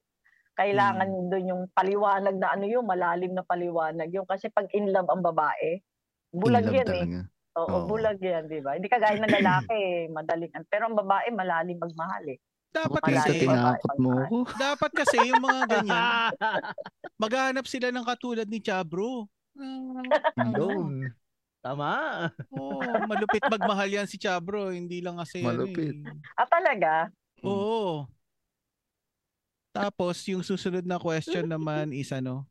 Kailangan doon yung paliwanag na ano yung malalim na paliwanag yung kasi pag in love ang babae, bulag yan eh. talaga. Oo, Oo. bulag yan, di ba? Hindi kagaya ng lalaki, eh, madaling. Pero ang babae, malalim magmahal eh. Dapat Malalim kasi, tinakot mo ako. dapat kasi yung mga ganyan, maghahanap sila ng katulad ni Chabro. Ah, Yun. Tama. Oo, malupit magmahal yan si Chabro, hindi lang kasi ano Malupit. eh. Ah, talaga? Oo. Tapos yung susunod na question naman is ano?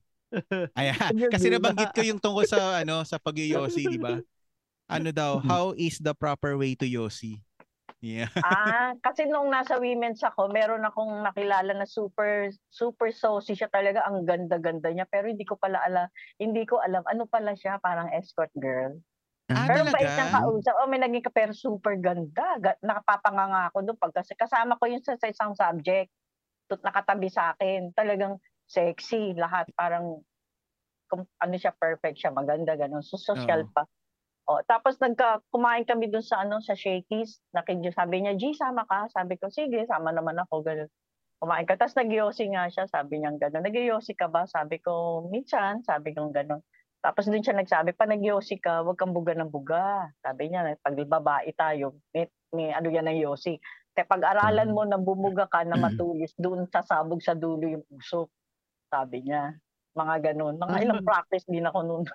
Ayan, kasi nabanggit ko yung tungkol sa ano sa pagyoyosi, di ba? Ano daw, how is the proper way to yosi? Yeah. Ah, kasi nung nasa women's ako, meron akong nakilala na super super saucy siya talaga. Ang ganda-ganda niya. Pero hindi ko pala alam, hindi ko alam ano pala siya, parang escort girl. Ah, Pero bait talaga? ng kausap. Oh, may naging ka pero super ganda. Ga- Nakapapanganga ako doon pag kasi kasama ko yun sa, sa isang subject. tut nakatabi sa akin. Talagang sexy, lahat parang kung ano siya perfect siya, maganda ganun. So social Oo. pa. O, tapos nagka kumain kami dun sa ano sa Shakey's. Nakidyo sabi niya, "G, sama ka?" Sabi ko, "Sige, sama naman ako." Ganun. Kumain ka. Tapos nagyosi nga siya. Sabi niya gano'n. Nagyosi ka ba? Sabi ko, minsan. Sabi ko gano'n. Tapos dun siya nagsabi, pa nagyosi ka, huwag kang buga ng buga. Sabi niya, pag babae tayo, may, may ano yan ng yosi. Kaya pag-aralan mo na bumuga ka na matulis, doon sasabog sa dulo yung usok. Sabi niya. Mga ganun. Mga ilang practice din ako noon.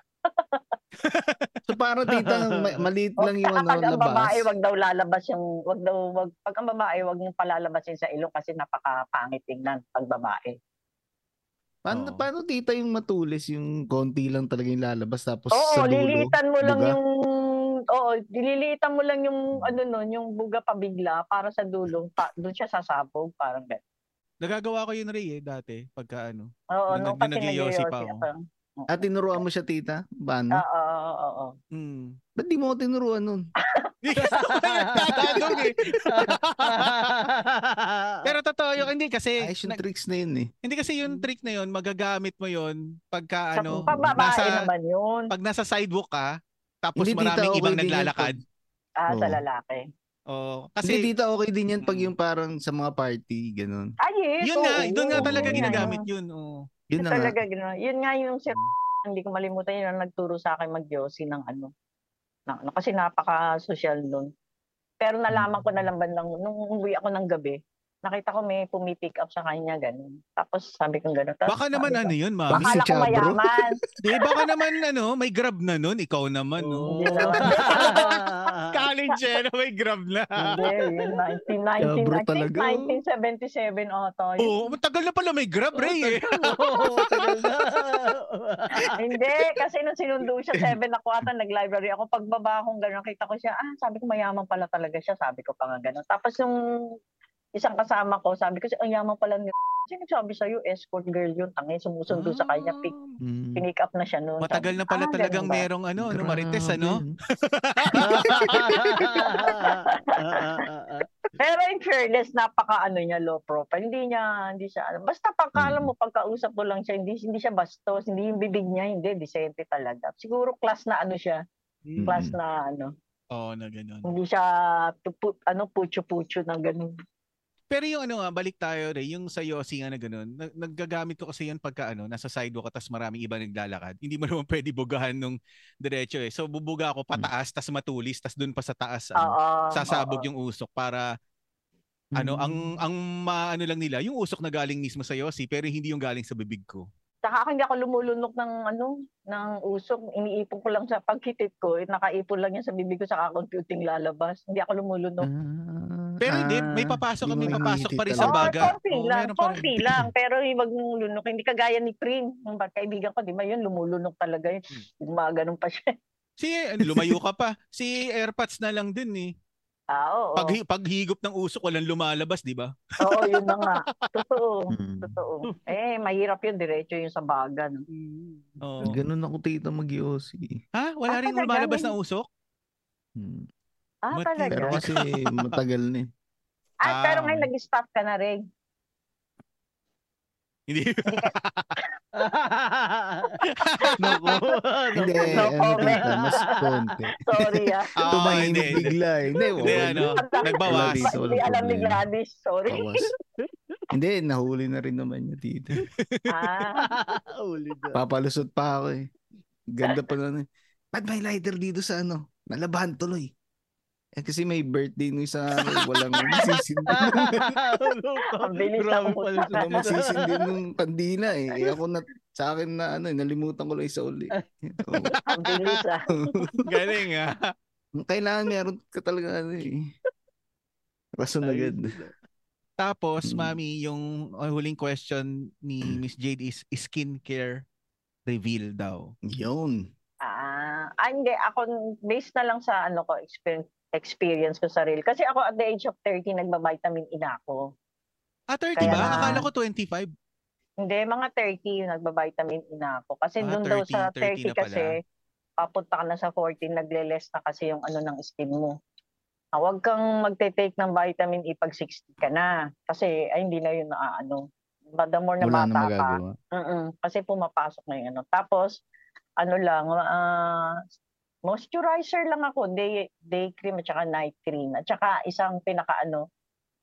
So parang tita, ma- maliit lang yung ano, pag ang babae, labas. wag daw lalabas yung, wag daw, wag, pag ang babae, wag niyong palalabasin sa ilong kasi napaka-pangit tingnan pag babae. Paano, Oo. paano tita yung matulis, yung konti lang talaga yung lalabas tapos Oo, sa dulo? liliitan mo lang buga? yung, oo, dililiitan mo lang yung, ano nun, yung buga pabigla para sa dulo, pa, doon siya sasabog, parang gano'n. Nagagawa ko yun, Ray, eh, dati. Pagka ano. Oo, Nung no, nag- kasi nung nag-iyosi pa ako. At tinuruan mo siya tita? Paano? Oo, oo, oo, oo. Hmm. Ba't di mo ako tinuruan nun? Eh. Pero totoo yun, hindi kasi, Ayos yung nag- tricks na yun eh. hindi kasi yung trick na yun, magagamit mo yun pagka Sa ano, nasa, naman yun. pag nasa sidewalk ka, tapos Hindi, tita, maraming okay ibang yun naglalakad. Ah, sa lalaki. Oh, Kasi kasi tita, okay din yan pag Mm. yung parang sa mga party, ganun. Ah, yes. yun nga, oo, doon nga oo, talaga yun nga, ginagamit yun. yun. Oh. Yun Yun na nga. talaga ginawa. Yun nga yung sir, hindi ko malimutan yun ang nagturo sa akin magyosi ng ano. Na, ano, kasi napaka-social nun. Pero nalaman ko na lang bandang nung umuwi ako ng gabi, nakita ko may pumipick up sa kanya ganun. Tapos sabi ko ganun. Tapos Baka naman sabi ano ko, yun, Baka mami. si Akala ko mayaman. Di, baka naman ano, may grab na nun. Ikaw naman, no? Hindi naman. College eh, na may grab na. Hindi, yun, 19, 19, Chabro I think talaga. 1977 ata yun. Oo, matagal na pala may grab, Ray eh. Oo, tagal na. Hindi, kasi nung sinundo siya, 7 ako ata, nag-library ako. Pagbaba akong gano'n, kita ko siya, ah, sabi ko mayaman pala talaga siya. Sabi ko pa nga gano'n. Tapos yung isang kasama ko, sabi ko, ang yaman pala ni Sino sabi sa'yo, escort girl yun, tangay, sumusundo sa kanya, pick, Mm. pinick up na siya noon. Matagal na pala talagang merong ano, ano, Marites, ano? Pero in fairness, napaka ano niya, low profile. Hindi niya, hindi siya, ano. basta pagka alam mo, pagkausap mo lang siya, hindi, hindi siya bastos, hindi yung bibig niya, hindi, decente talaga. Siguro class na ano siya, Mm. class na ano, Oo, na ganun. hindi siya, ano, pucho-pucho na ganun. Pero yung ano nga, balik tayo Ray, yung sa Yossi nga na ganun, nag- naggagamit ko kasi yun pagka ano, nasa sidewalk ka, tapos maraming iba naglalakad. Hindi mo naman pwede bugahan nung diretso eh. So bubuga ako pataas, tas matulis, tas dun pa sa taas, ano, Oo. sasabog oo. yung usok para ano, ang ang maano lang nila, yung usok na galing mismo sa Yossi, pero hindi yung galing sa bibig ko. Saka ako hindi ako lumulunok ng ano, ng usok. Iniipon ko lang sa paghitit ko. Eh, nakaipon lang yan sa bibig ko sa computing lalabas. Hindi ako lumulunok. Ah, Pero hindi, may ah, papasok, may mo papasok pa rin sa baga. konti Oo, lang, meron pa rin. konti lang. Pero wag mong lunok. Hindi kagaya ni Prin. Yung kaibigan ko, di ba yun, lumulunok talaga yun. Hmm. Gumaganon pa siya. Si, lumayo ka pa. Si AirPods na lang din eh. Ah, oo. Pag, paghigop ng usok, walang lumalabas, di ba? Oo, yun na nga. Totoo. Mm. Totoo. Eh, mahirap yun. Diretso yung sa baga. no? Oo. Ganun ako tita mag-yosi. Ha? Wala Ah, rin talaga? lumalabas na usok? Mm. Ah, Mati- talaga. Pero kasi matagal na eh. ah, Ah, pero ngayon okay. nag-stop ka na rin. Hindi. Naku. Hindi, No ano comment. tita, mas konti. Sorry ah. Ah, Tumahimik bigla eh. Hindi, Hindi, ano, nagbawas. Dito, Hindi alam ni. Gladys. Sorry. Bawas. Hindi, nahuli na rin naman niya tita. ah, Uli na. Papalusot pa ako eh. Ganda pa na. Ba't may lighter dito sa ano? Nalabahan tuloy. Eh kasi may birthday nung isa walang masisindi. Ang bilis ng pala sa- masisindi nung pandila eh. eh. Ako na, sa akin na ano, eh, nalimutan ko lang isa uli. Ang bilis ah. Galing ah. Kailangan meron ka talaga ano eh. Rason agad. Tapos, Mm. mami, yung uh, huling question ni Miss Jade is skincare reveal daw. Yun. Ah, ah, hindi. Ako, based na lang sa ano ko, experience, experience ko sa real. Kasi ako at the age of 30, nagba-vitamin E na ako. Ah, 30 Kaya- ba? Akala ko 25. Hindi, mga 30 yung nagba-vitamin E na ako. Kasi Ah, doon daw 30, sa 30 30 na pala. kasi, papunta ka na sa 40, nagle-less na kasi yung ano ng skin mo. ah, huwag kang magte-take ng vitamin E pag 60 ka na. Kasi ay hindi na yun na ano. But the more na Wala na bata ka, magagawa. mm kasi pumapasok na yung ano. Tapos, ano lang, ah, moisturizer lang ako, day, day cream at saka night cream. At saka isang pinaka ano,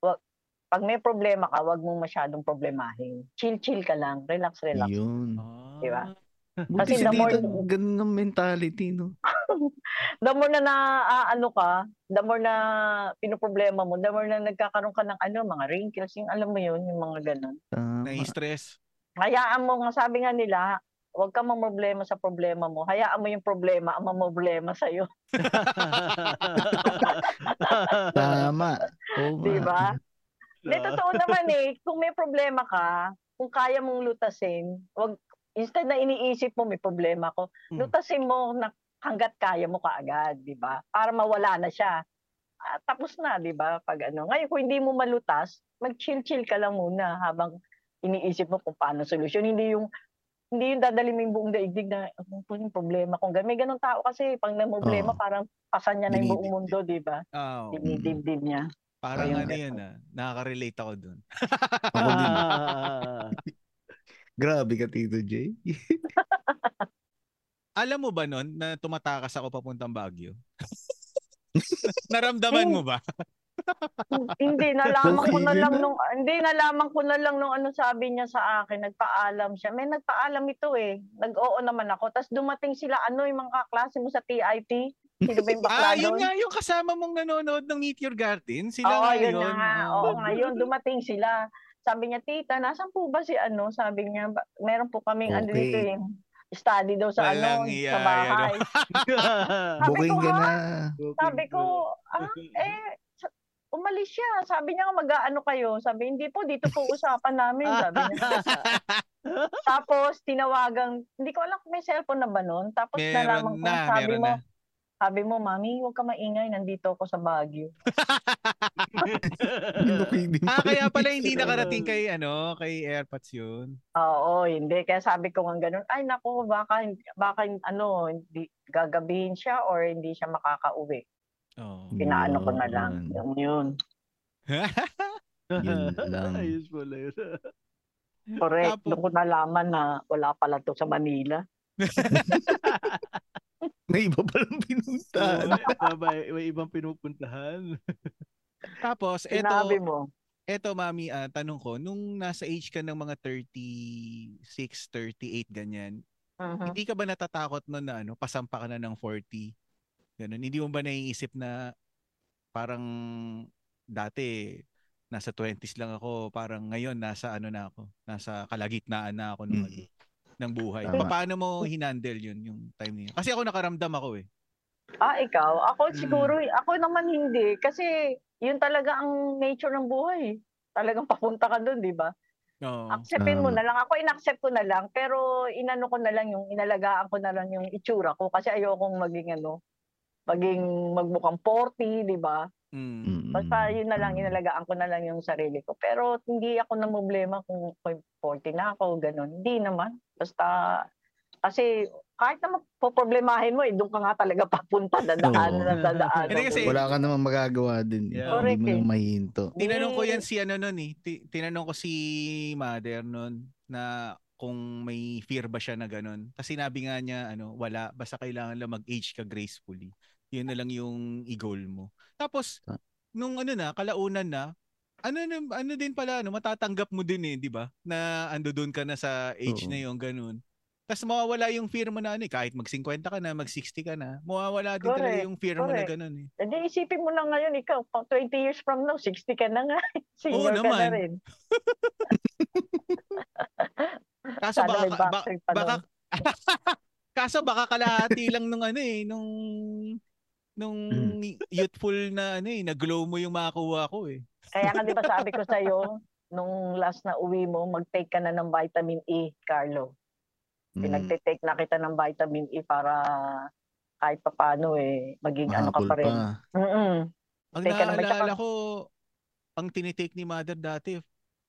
wag, pag may problema ka, wag mong masyadong problemahin. Chill-chill ka lang, relax-relax. Yun. Ah. Diba? Buti Kasi si the more- ganun ang mentality, no? the more na na ah, ano ka, the more na pinoproblema mo, the more na nagkakaroon ka ng ano, mga wrinkles, yung alam mo yun, yung mga ganun. Tama. Na-stress. Hayaan mo, nga sabi nga nila, huwag kang mamroblema sa problema mo. Hayaan mo yung problema ang mamroblema sa'yo. Tama. Oo nga. Di ba? Hindi, totoo naman eh. Kung may problema ka, kung kaya mong lutasin, wag, instead na iniisip mo may problema ko, Hmm. lutasin mo na hanggat kaya mo kaagad, di ba? Para mawala na siya. Ah, tapos na, di ba? Pag ano. Ngayon, kung hindi mo malutas, mag-chill-chill ka lang muna habang iniisip mo kung paano solusyon. Hindi yung hindi yung dadali mo yung buong daigdig na ano po yung problema kung may ganun tao kasi pag na problema Oo. parang pasan niya na yung buong mundo, di ba? Oo. Dinidibdib niya. parang Ayun. ano yun ah. Nakaka-relate ako dun. Ako din. Grabe ka, Tito J. Alam mo ba nun na tumatakas ako papuntang Baguio? Naramdaman mo ba? Hindi nalaman ko na lang nung hindi nalaman ko na lang nung ano sabi niya sa akin nagpaalam siya may nagpaalam ito eh nag-oo naman ako tapos dumating sila ano yung mga kaklase mo sa TIP sino ba yung bakla Ah, yun nga yung kasama mong nanonood ng Meet Your Garden. Sila Oo, yun yun. na nga. Oo. Ngayon dumating sila. Sabi niya, tita, nasan po ba si ano? Sabi niya, "Ba- meron po kaming ano Okay. dito eh. Study daw sa Walang ano, iya, sa bahay. Sabi Booking ko, ka ha? na. Sabi ko, ah, eh, umalis siya. Sabi niya, mag-ano kayo? Sabi, hindi po, dito po usapan namin. Sabi niya. Tapos, tinawagan, hindi ko alam kung may cellphone na ba nun. Tapos, nalaman Meron ko, na, sabi mo, na. sabi mo, mami, huwag ka maingay, nandito ako sa Baguio. Ah, kaya pala hindi nakarating kay ano, kay Airpods yun. Oo, hindi. Kaya sabi ko nga ganun, ay naku, baka, baka ano, hindi, gagabihin siya or hindi siya makakauwi. Oo. Pinaano ko na lang. Yun. Yung yun. Yun lang. Ayos pala yun. Correct. Tapos- Doon ko nalaman na wala pala to sa Manila. May iba palang pinuntahan. Oo, may, may ibang pinupuntahan. Tapos, eto, Sinabi mo. eto mami, ah, tanong ko, nung nasa age ka ng mga 36, 38, ganyan, Mhm. hindi ka ba natatakot nun na ano, pasampa ka na ng 40? Ganun. Hindi mo ba naiisip na parang dati nasa 20s lang ako, parang ngayon nasa ano na ako, nasa kalagitnaan na ako ng, Mm. ng buhay. Tama. Pa- Paano mo hinandle yun yung time niya? Kasi ako nakaramdam ako eh. Ah, ikaw? Ako Mm. siguro, ako naman hindi. Kasi yun talaga ang nature ng buhay. Talagang papunta ka doon, di ba? Oo. Acceptin mo na lang. Ako inaccept ko na lang. Pero inano ko na lang yung, inalagaan ko na lang yung itsura ko. Kasi ayokong maging ano, maging magmukhang 40, di ba? Mm. Mm. Basta yun na lang, inalagaan ko na lang yung sarili ko. Pero hindi ako na problema kung kung 40 na ako, ganun. Hindi naman. Basta, kasi kahit na magpoproblemahin mo, eh, doon ka nga talaga papunta, dadaan Oo. na dadaan. Hindi kasi- Wala ka namang magagawa din. Yeah. Hindi Correct mo eh. mahinto. Tinanong ko Hindi. yan si ano nun eh. Ti- Tinanong ko si mother nun na kung may fear ba siya na ganun. Kasi sinabi nga niya, ano, wala. Basta kailangan lang mag-age ka gracefully. Yun na lang yung i-goal mo. Tapos, nung ano na, kalaunan na, ano, na- ano din pala, ano, matatanggap mo din eh, di ba? Na ando doon ka na sa age Oo. na yung ganun. Tapos mawawala yung fear mo na ano eh, kahit mag-50 ka na, mag-60 ka na, mawawala din talaga Correct, yung fear mo na correct. ganun eh. Hindi, isipin mo lang ngayon, ikaw, pang 20 years from now, 60 ka na nga. Senior ka na naman. rin. Kaso Sana baka, may pa baka, nun. kaso baka kalahati lang nung ano eh, nung nung youthful na ano eh, na glow mo yung makakuha ko eh. Kaya nga di ba sabi ko sa'yo, nung last na uwi mo, mag-take ka na ng vitamin E, Carlo. Mm. Pinagte-take na kita ng vitamin E para kahit papano eh, maging ano ka Mahapol pa rin. pa. Mm-mm. Ang naman, naaalala tsaka- ko, ang tinitake ni mother dati,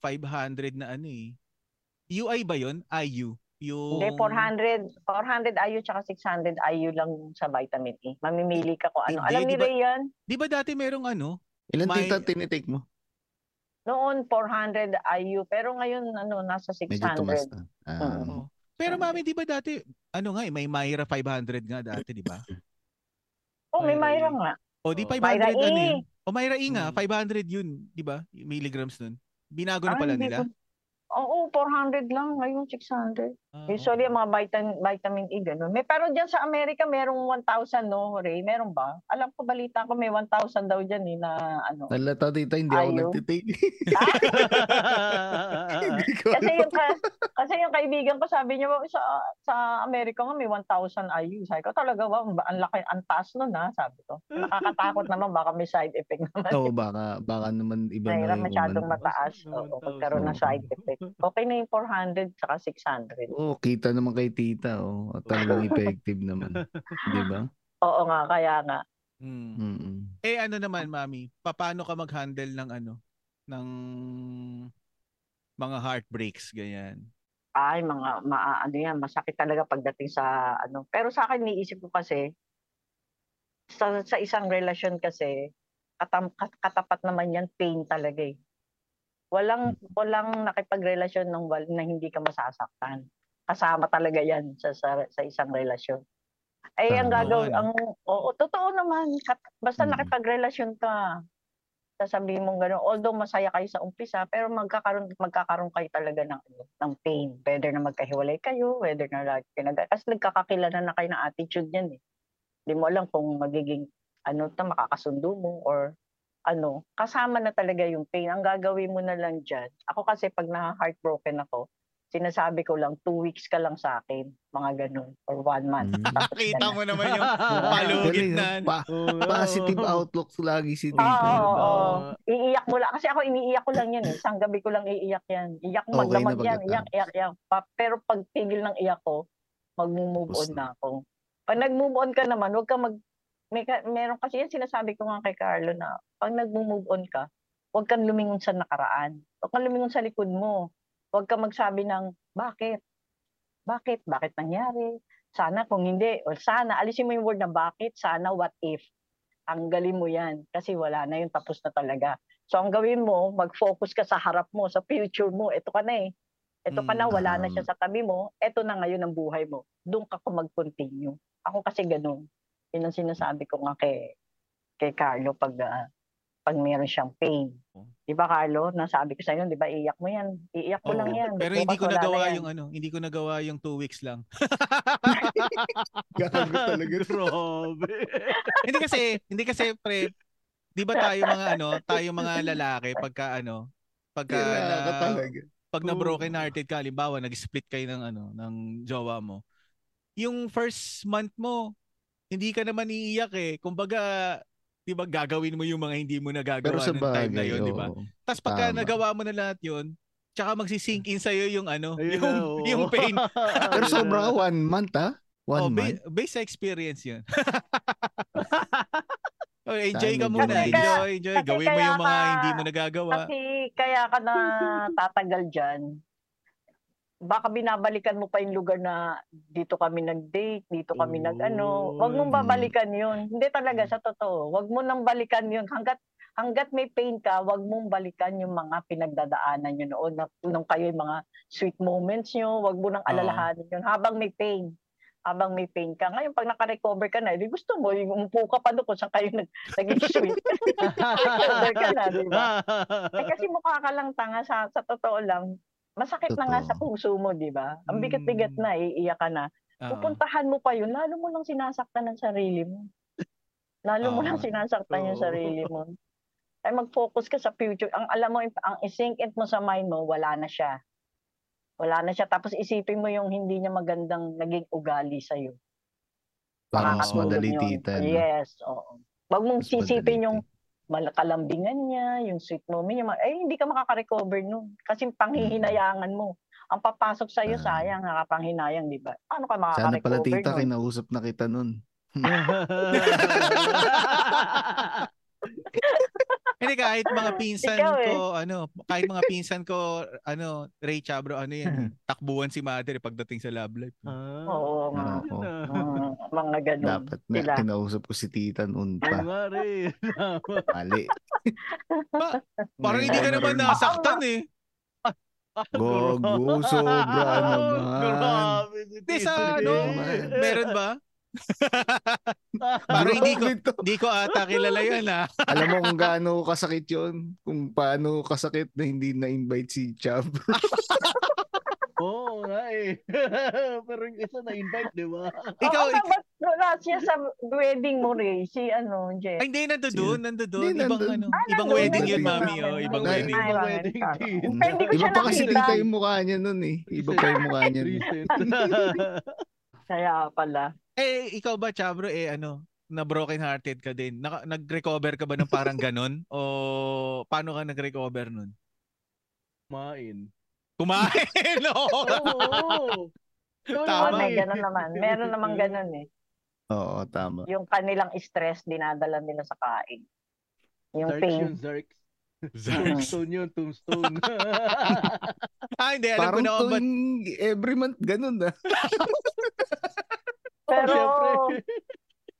500 na ano eh. UI ba yon? IU. Yung... Hindi, 400, 400 IU tsaka 600 IU lang sa vitamin E. Mamimili ka kung ano. Hindi, Alam ni di ba- Ray yan? Di ba dati merong ano? Ilan May- tita tinitake mo? Noon, 400 IU. Pero ngayon, ano, nasa Medyo tumas 600. na. Ah. Mm. Pero mami, di ba dati, ano nga eh, may Myra 500 nga dati, di ba? Oh, may Myra E. nga. O di 500 Myra ano E. yun? O Myra E nga, Mm. 500 yun, di ba? Milligrams nun. Binago na Ah, pala hindi nila. Oo, 400 lang. Ngayon, 600. Ah, Usually, ang mga vitamin, vitamin E, gano'n. May, pero dyan sa Amerika, merong 1,000, no, Ray? Meron ba? Alam ko, balita ko, may 1,000 daw dyan, eh, na ano. Nalata tita, hindi ako Ayaw. nagtitake. Ah. Hindi ko Kasi alam. yung, ka, kasi yung kaibigan ko, sabi niya, "Wow, sa, sa Amerika nga, may 1,000 IU. Sabi ko, talaga, wow, ang ang laki, ang taas nun, ha? Sabi ko. Nakakatakot naman, baka may side effect naman. Oo, baka, baka naman iba Mahirap na yung masyadong umano. mataas. Yung Oo, 1,000. magkaroon ng side effect. Okay na yung 400 saka 600. Oo, kita naman kay tita. Oh. At talagang effective naman. Di ba? Oo nga, kaya nga. mm. Mm-mm. Eh ano naman, mami, paano ka mag-handle ng ano, ng mga heartbreaks, ganyan? Ay, mga, ma, ano yan, masakit talaga pagdating sa, ano. Pero sa akin, niisip ko kasi, sa, sa isang relasyon kasi, katam, kat- katapat naman yan, pain talaga eh. Walang, walang nakipagrelasyon ng wal, na hindi ka masasaktan. Kasama talaga yan sa, sa, sa isang relasyon. Ay, ang Tama, gagawin, ang, oo, totoo naman. Kat, basta Mm. nakipagrelasyon ka, sasabihin mong gano'n, although masaya kayo sa umpisa, pero magkakaroon, magkakaroon kayo talaga ng, ng pain. Whether na magkahiwalay kayo, whether na lagi pinag- kasi nagkakakilala na kayo ng attitude yan eh. Hindi mo alam kung magiging, ano ta makakasundo mo or ano, kasama na talaga yung pain. Ang gagawin mo na lang dyan, ako kasi pag na-heartbroken ako, sinasabi ko lang, two weeks ka lang sa akin, mga ganun, or one month. Mm. Tapos Nakita ganun. mo naman yung palugit Galing, na. no? Pa- positive outlook lagi si Oo, tita. oo, Diba? oo. Iiyak mo lang. Kasi ako, iniiyak ko lang yan eh. Isang gabi ko lang iiyak yan. Iyak ko Okay magdamag na yan. Iyak, iyak, iyak. Pa- Pero pag tigil ng iyak ko, mag-move on na ako. Pag nag-move on ka naman, huwag ka mag... May, ka- meron kasi yan sinasabi ko nga kay Carlo na pag nag-move on ka, huwag kang lumingon sa nakaraan. Huwag kang lumingon sa likod mo. Huwag kang magsabi ng, bakit? Bakit? Bakit nangyari? Sana kung hindi, o sana, alisin mo yung word na bakit, sana, what if. Tanggalin mo yan kasi wala na yun, tapos na talaga. So ang gawin mo, mag-focus ka sa harap mo, sa future mo. Ito ka na eh. Ito ka na, Mm, wala na um, siya sa tabi mo. Ito na ngayon ang buhay mo. Doon ka ko mag-continue. Ako kasi ganun. Yun ang sinasabi ko nga kay, kay Carlo pag, ah, pag meron siyang pain. Oh. Di ba Carlo? Nasabi ko sa iyo, di ba iiyak mo yan. Iiyak mo Oo. lang yan. Pero hindi ko na nagawa yan. yung ano, hindi ko nagawa yung two weeks lang. Gago talaga. Grabe. hindi kasi, hindi kasi pre, di ba tayo mga ano, tayo mga lalaki pagka ano, pagka na, pag na broken hearted ka, halimbawa nag-split kayo ng ano, ng jowa mo. Yung first month mo, hindi ka naman iiyak eh. Kumbaga, 'di ba gagawin mo yung mga hindi mo Pero nagagawa sa ng time na 'yon, 'di ba? Tapos pagka Tama. nagawa mo na lahat 'yon, tsaka magsisink in sa'yo yung ano, Ayun yung, na, oo. yung pain. Pero sobra one month ha? One oh, month? ba- based sa experience 'yun. oh, enjoy ka muna, din. enjoy, enjoy. Kasi Gawin mo yung mga ka- hindi mo nagagawa. Kasi kaya ka na tatagal dyan. Baka binabalikan mo pa yung lugar na dito kami nag-date, dito kami nag-ano. Huwag mong babalikan yun. Hindi talaga, sa totoo. Huwag mo nang balikan yun. Hanggat, hanggat may pain ka, huwag mong balikan yung mga pinagdadaanan nyo noon. Na, nung kayo yung mga sweet moments nyo, huwag mo nang Oo. alalahanin yun. Habang may pain. Habang may pain ka. Ngayon, pag naka-recover ka na, di gusto mo, yung umupo ka pa doon kung saan kayo nag, naging sweet. Recover ka na, di ba? Eh, kasi mukha ka lang tanga sa, sa totoo lang. Masakit na nga sa Totoo. puso mo, di ba? Ang bigat-bigat Mm. na, iiyak ka na. Oo. Pupuntahan mo pa yun, lalo mo lang sinasaktan ng sarili mo. Lalo mo Oo. lang sinasaktan yung Oo. sarili mo. Ay mag-focus ka sa future. Ang alam mo, ang isink it mo sa mind mo, wala na siya. Wala na siya. Tapos isipin mo yung hindi niya magandang naging ugali sa'yo. Parang mas madali yun. tita. No? Yes, oo. Huwag mong Mas sisipin madali, yung malakalambingan niya, yung sweet moment niya. Eh, hindi ka makaka-recover nun. Kasi panghihinayangan mo. Ang papasok sa'yo, Ah. sayang, nakapanghinayang, di ba? Paano ka Sana pala makaka-recover tita, nun? kinausap na kita nun. Hindi kahit mga pinsan Ikaw eh. ko, ano, kahit mga pinsan ko, ano, Ray Chabro, ano yan, takbuhan si mother eh, pagdating sa love life. Ah, Oo nga. Oo. ah. Mm, mga ganun. Dapat nga, sila. kinausap ko si Tita noon Oo pa. nga rin. Mali. Parang hindi ka naman nasaktan eh. Gogo, sobra naman. Grabe si Hindi sa ano, meron ba? Parang hindi ko, hindi ko ata kilala yan ah. Alam mo kung gaano kasakit yon Kung paano kasakit na hindi na-invite si Chab. Oo nga eh. Pero yung isa na-invite, di ba? Ikaw, Oo, ik- ba't wala siya sa wedding mo, Ray? Si ano, Jen? ay, hindi, nando doon, nando doon. Ibang nandun. ano, Ah, ibang nandun, wedding yun, nandun. mami. Oh, ibang wedding. Ay, wedding. Pero hindi ko Iba siya pa kasi tita yung mukha niya nun eh. Iba pa yung mukha niya. Kaya pala. Eh, ikaw ba, Chabro, eh, ano, na broken hearted ka din? Naka, nag-recover ka ba ng parang ganon? o paano ka nag-recover nun? Kumain. Kumain! Oo. Oo. Oo, Tama may eh. ganun naman. Meron naman ganun eh. Oo, tama. Yung kanilang stress, dinadala nila sa kain. Yung Zarks pain. yun, Zarks. Zarks. Tombstone yun, tombstone. ah, hindi. Alam ko Parang na kung ba't every month ganun ah. Pero, Siyempre.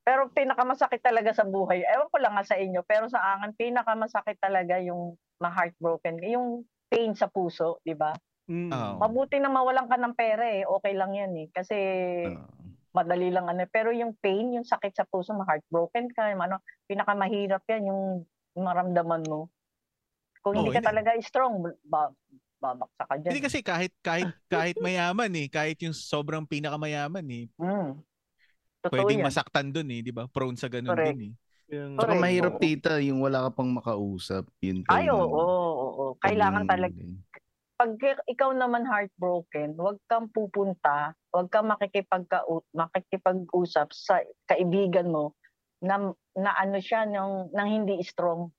pero pinakamasakit talaga sa buhay. Ewan ko lang nga sa inyo, pero sa akin, pinakamasakit talaga yung ma-heartbroken. Yung pain sa puso, di ba? Mm. Oo. Mabuti na mawalan ka ng pera eh. Okay lang yan eh. Kasi Oo. madali lang ano. Pero yung pain, yung sakit sa puso, ma-heartbroken ka, yung ano, pinakamahirap yan, yung maramdaman mo. Kung hindi Oo, ka hindi. talaga strong, ba, babaksa ka dyan. Hindi kasi kahit kahit kahit mayaman eh, kahit yung sobrang pinakamayaman eh, Mm. Totoo pwedeng yan. masaktan dun eh, 'di ba? Prone sa ganun Correct. din eh. Yung- Saka Correct. mahirap tita yung wala ka pang makausap. Yun Ay, oo, oo, oo. Kailangan talaga. Pag ikaw naman heartbroken, huwag kang pupunta, huwag kang makikipagka, makikipag-usap sa kaibigan mo na, na ano siya, nang, nang hindi strong.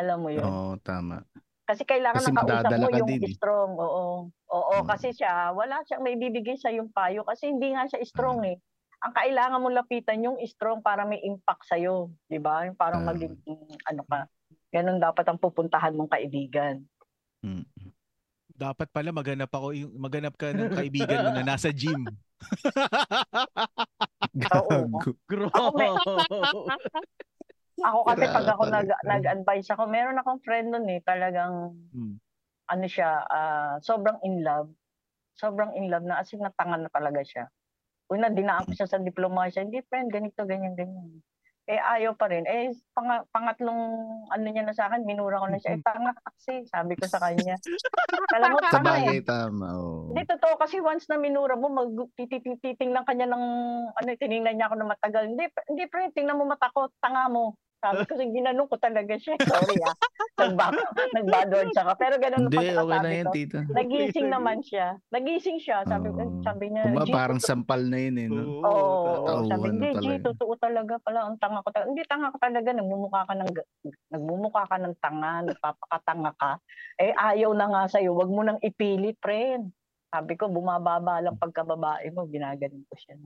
Alam mo yun? Oo, tama. Kasi kailangan Kasi ng kausap madadala mo ka yung din eh. strong. Oo. Oo, Mm. kasi siya, wala siyang may bibigay sa yung payo kasi hindi nga siya strong Mm. eh. Ang kailangan mo lapitan yung strong para may impact sa iyo, 'di ba? Yung parang Tama. maging ano ka. Ganun dapat ang pupuntahan mong kaibigan. Mm. Dapat pala maganap ako yung maganap ka ng kaibigan mo na nasa gym. Gago. Grabe. Ako kasi pag ako nag nag-advise ako, meron akong friend nun eh, talagang Hmm. ano siya, ah, sobrang in love. Sobrang in love na as in natanga na talaga siya. Una, dinaan ko siya sa diploma siya, hindi friend, ganito, ganyan, ganyan. Eh, ayaw pa rin. Eh, pang, pangatlong ano niya na sa akin, minura ko na siya. Eh, tanga ka kasi, sabi ko sa kanya. Alam mo, tanga eh. tama. Oo. Hindi, totoo kasi once na minura mo, mag, tititingnan ka niya ng, ano, tinignan niya ako ng matagal. Hindi, hindi pre, tingnan mo mata ko, tanga mo. Sabi ko, ginanong ko talaga siya. Sorry ah. Nagback, nag-bad siya ka. Pero ganun Hindi, okay na pagkakasabi yan, ko. tita. Nagising Okay. naman siya. Nagising siya. Sabi, ko, Oo. sabi niya, Kumbaga, "G, parang totoo." sampal na yun eh. No? Oo, oo, Tatauhan sabi, hindi, G, totoo talaga pala. Ang tanga ko talaga. Hindi, tanga ka talaga. Nagmumukha ka ng, nagmumukha ka ng tanga. Nagpapakatanga ka. Eh, ayaw na nga sa'yo. Wag mo nang ipilit, friend. Sabi ko, bumababa lang pagkababae mo. Ginagaling ko siya.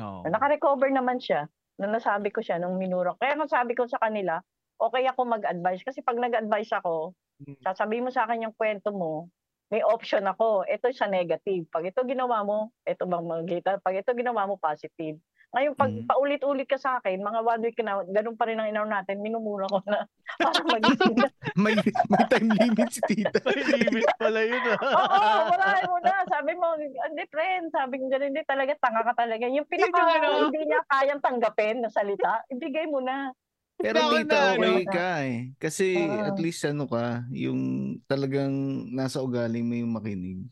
Oo. Naka-recover naman siya. Nung nasabi ko siya, nung minura. Kaya nung sabi ko sa kanila, okay ako mag-advise. Kasi pag nag-advise ako, Hmm. sasabihin mo sa akin yung kwento mo, may option ako. Ito sa negative. Pag ito ginawa mo, ito bang magita? Pag ito ginawa mo, positive. Ngayon, pag Mhm. paulit-ulit ka sa akin, mga one week na, ganun pa rin ang inaw natin, minumura ko na para magising na. may, may time limit si tita. May limit pala yun ah. Oo, wala mo na. Sabi mo, hindi friend, sabi ko ganun, hindi talaga, tanga ka talaga. Yung pinaka, Yun yung ano. hindi niya kayang tanggapin na salita, ibigay mo na. Pero Ako tita, na, okay ano. ka eh. Kasi Oo. at least ano ka, yung talagang nasa ugali mo yung makinig.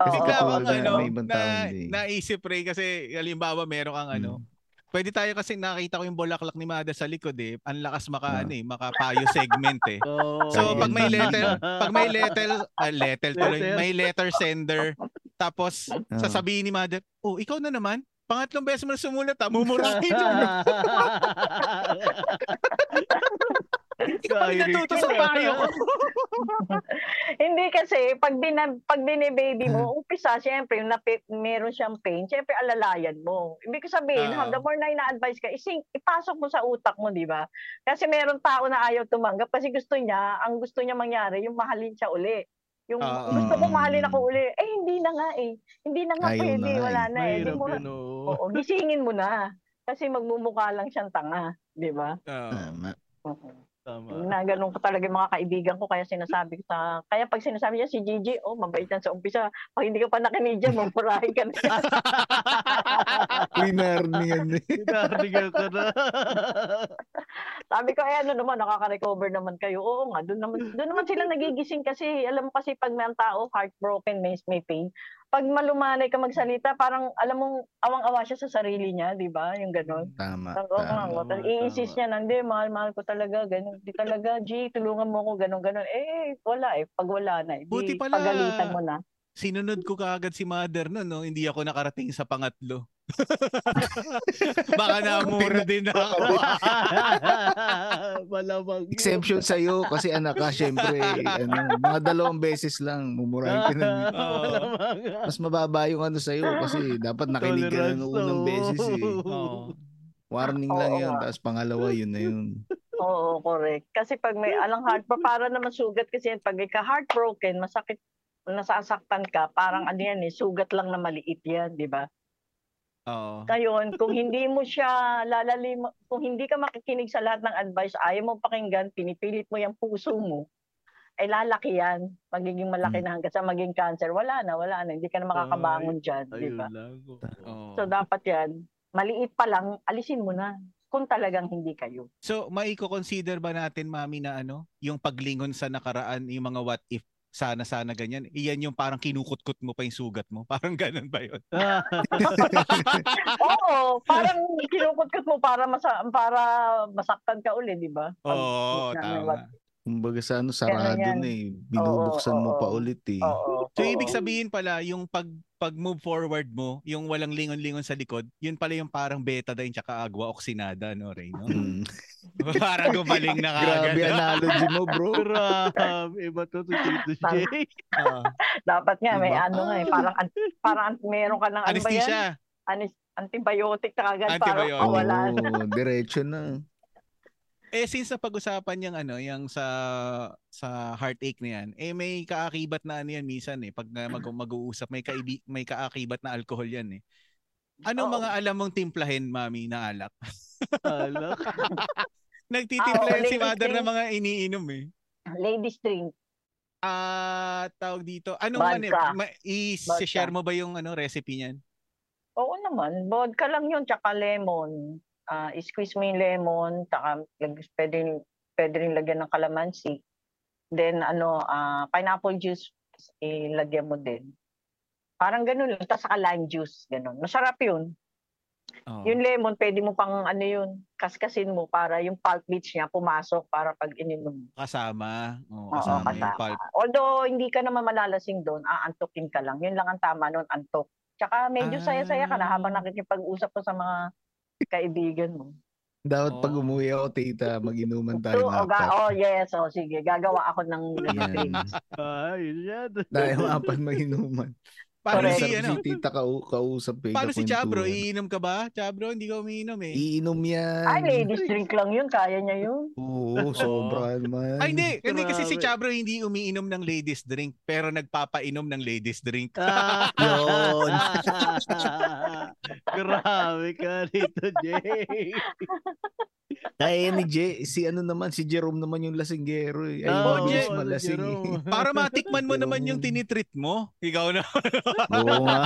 Kasi ang na- ano, may ibang tao na, hindi. naisip Ray kasi halimbawa meron kang ano, Mm. pwede tayo kasi nakita ko yung bulaklak ni Mada sa likod eh. Ang lakas maka Ah. ano eh, makapayo segment eh. So pag may letter, pag may letter, ah, letter tuloy, Letter. may letter sender, tapos Ah. sasabihin ni Mother, oh, ikaw na naman, pangatlong beses mo na sumulat, ah, mumurahin rin natuto sa payo ko. Hindi kasi pag bina, pag bini-baby Hmm. mo, umpisa syempre yung napi, meron siyang pain, syempre alalayan mo. Ibig sabihin, Oo. the more na ina-advise ka, ising, ipasok mo sa utak mo, di ba? Kasi meron tao na ayaw tumanggap kasi gusto niya, ang gusto niya mangyari, yung mahalin siya uli. Yung Oo. gusto ko mahalin ako uli. Eh, hindi na nga eh. Hindi na nga pwede. na nga Wala eh. na eh. Di Mahirap mo, yun, oo. oo, gisingin mo na. Kasi magmumukha lang siyang tanga. Di ba? Tama. Oo. Tama. Na ganun ko talaga yung mga kaibigan ko kaya sinasabi ko sa kaya pag sinasabi niya si Gigi, oh mabait yan sa umpisa. Pag hindi ka pa nakinig dyan, mapurahin ka na. Winarningan eh. Pinarigan ka na. Sabi ko, eh ano naman, nakaka-recover naman kayo. Oo nga, doon naman, doon naman sila nagigising kasi, alam mo kasi pag may tao, heartbroken, may, may pain, pag malumanay ka magsalita, parang alam mong awang-awa siya sa sarili niya, di ba? Yung gano'n. Tama. Sabi ko, tama. oh, tama, i-insist tama. niya na, hindi, mahal-mahal ko talaga, ganun. Di talaga, G, tulungan mo ako, ganun, ganun. Eh, wala eh. Pag wala na, eh, di, Buti pala. pagalitan mo na. Sinunod ko kaagad si mother no, no? Hindi ako nakarating sa pangatlo. Baka namura din ako. Malamang. Exemption sa'yo kasi anak ka, syempre, ano, mga dalawang beses lang, mumurahin ka. Malamang. Mas mababa yung ano sa'yo kasi dapat nakinig ka ng unang beses eh. Oo. Warning lang yun, tapos pangalawa yun na yun. Oo, correct. Kasi pag may alang heart, para naman sugat kasi yan, pag ika heartbroken, masakit, nasasaktan ka, parang ano yan eh, sugat lang na maliit yan, di ba? Oo. Ngayon, kung hindi mo siya lalalim, kung hindi ka makikinig sa lahat ng advice, ayaw mo pakinggan, pinipilit mo yung puso mo, ay lalaki yan. Magiging malaki Hmm. na hanggang sa maging cancer. Wala na, wala na. Hindi ka na makakabangon dyan, di Ayun ba? So, dapat yan, maliit pa lang, alisin mo na. Kung talagang hindi kayo. So, maiko-consider ba natin, mami, na ano, yung paglingon sa nakaraan, yung mga what if, sana-sana ganyan, iyan yung parang kinukut-kut mo pa yung sugat mo. Parang ganun ba yun? Oo, parang kinukot-kot mo para masa para masaktan ka uli, di ba? Oo, na- tama. Kumbaga sa ano, sarado na eh. Binubuksan Oo, mo oo, pa ulit eh. Oo. So, oo. ibig sabihin pala, yung pag pag move forward mo, yung walang lingon-lingon sa likod, yun pala yung parang betadine tsaka agwa oxinada, no, Ray? No? Mm. parang gumaling na kagad. Grabe analogy mo, bro. Grabe, iba to to Tito J. Oo. Dapat nga may Diba? ano nga eh, parang an- parang an- meron ka ng ano ba yan? Anesthesia. Anis- antibiotic na kagad para Antibiotic. mawala. Oo, diretso na. Eh since napag-usapan yung ano, yung sa sa heartache na yan, eh may kaakibat na ano yan minsan eh pag uh, mag mag-uusap may kaibi, may kaakibat na alcohol yan eh. Anong Oo. mga alam mong timplahin, mami, na alak? Alak. Nagtitimpla yan si mother ng drink. mga iniinom eh. Ladies drink. Ah, tawag dito. Anong ano, ma- i-share mo ba yung ano recipe niyan? Oo naman, vodka lang yun, tsaka lemon. Ah, squeeze mo yung lemon, tsaka lag- pwede, pwede rin lagyan ng calamansi. Then ano, ah, pineapple juice, ilagyan mo din. Parang ganun lang, tapos saka lime juice, ganun. Masarap yun. Oh. Yung lemon, pwede mo pang ano yun, kaskasin mo para yung pulp bits niya pumasok para pag ininom kasama. Oo, Oo, kasama yung kasama. pulp. Although hindi ka naman malalasing doon, aantukin ka lang. Yun lang ang tama noon, antok. Tsaka medyo Ah. saya-saya ka na habang nakikipag-usap ko sa mga kaibigan mo. Dapat pag Oo. umuwi ako, tita, mag-inuman tayo So, ng oh, ga- oh, yes, oh, sige. Gagawa ako ng drinks. Ay, yan. Tayo apat mag-inuman. Paano Correct. si ano? si tita kau kausap eh. Paano si Chabro? Iinom ka ba? Chabro, hindi ka umiinom eh. Iinom yan. Ay, ladies drink lang yun. Kaya niya yun. Oo, sobra naman. Ay, hindi. Hindi kasi si. Chabro hindi umiinom ng ladies drink, pero nagpapainom ng ladies drink. Ah. Yun. Grabe ka Tito J. Kaya ni J, si ano naman, si Jerome naman yung lasinggero eh. Ay, Oo, mabilis J- malasing ano, eh. Para matikman mo naman yung tinitreat mo. Ikaw na. Oo nga.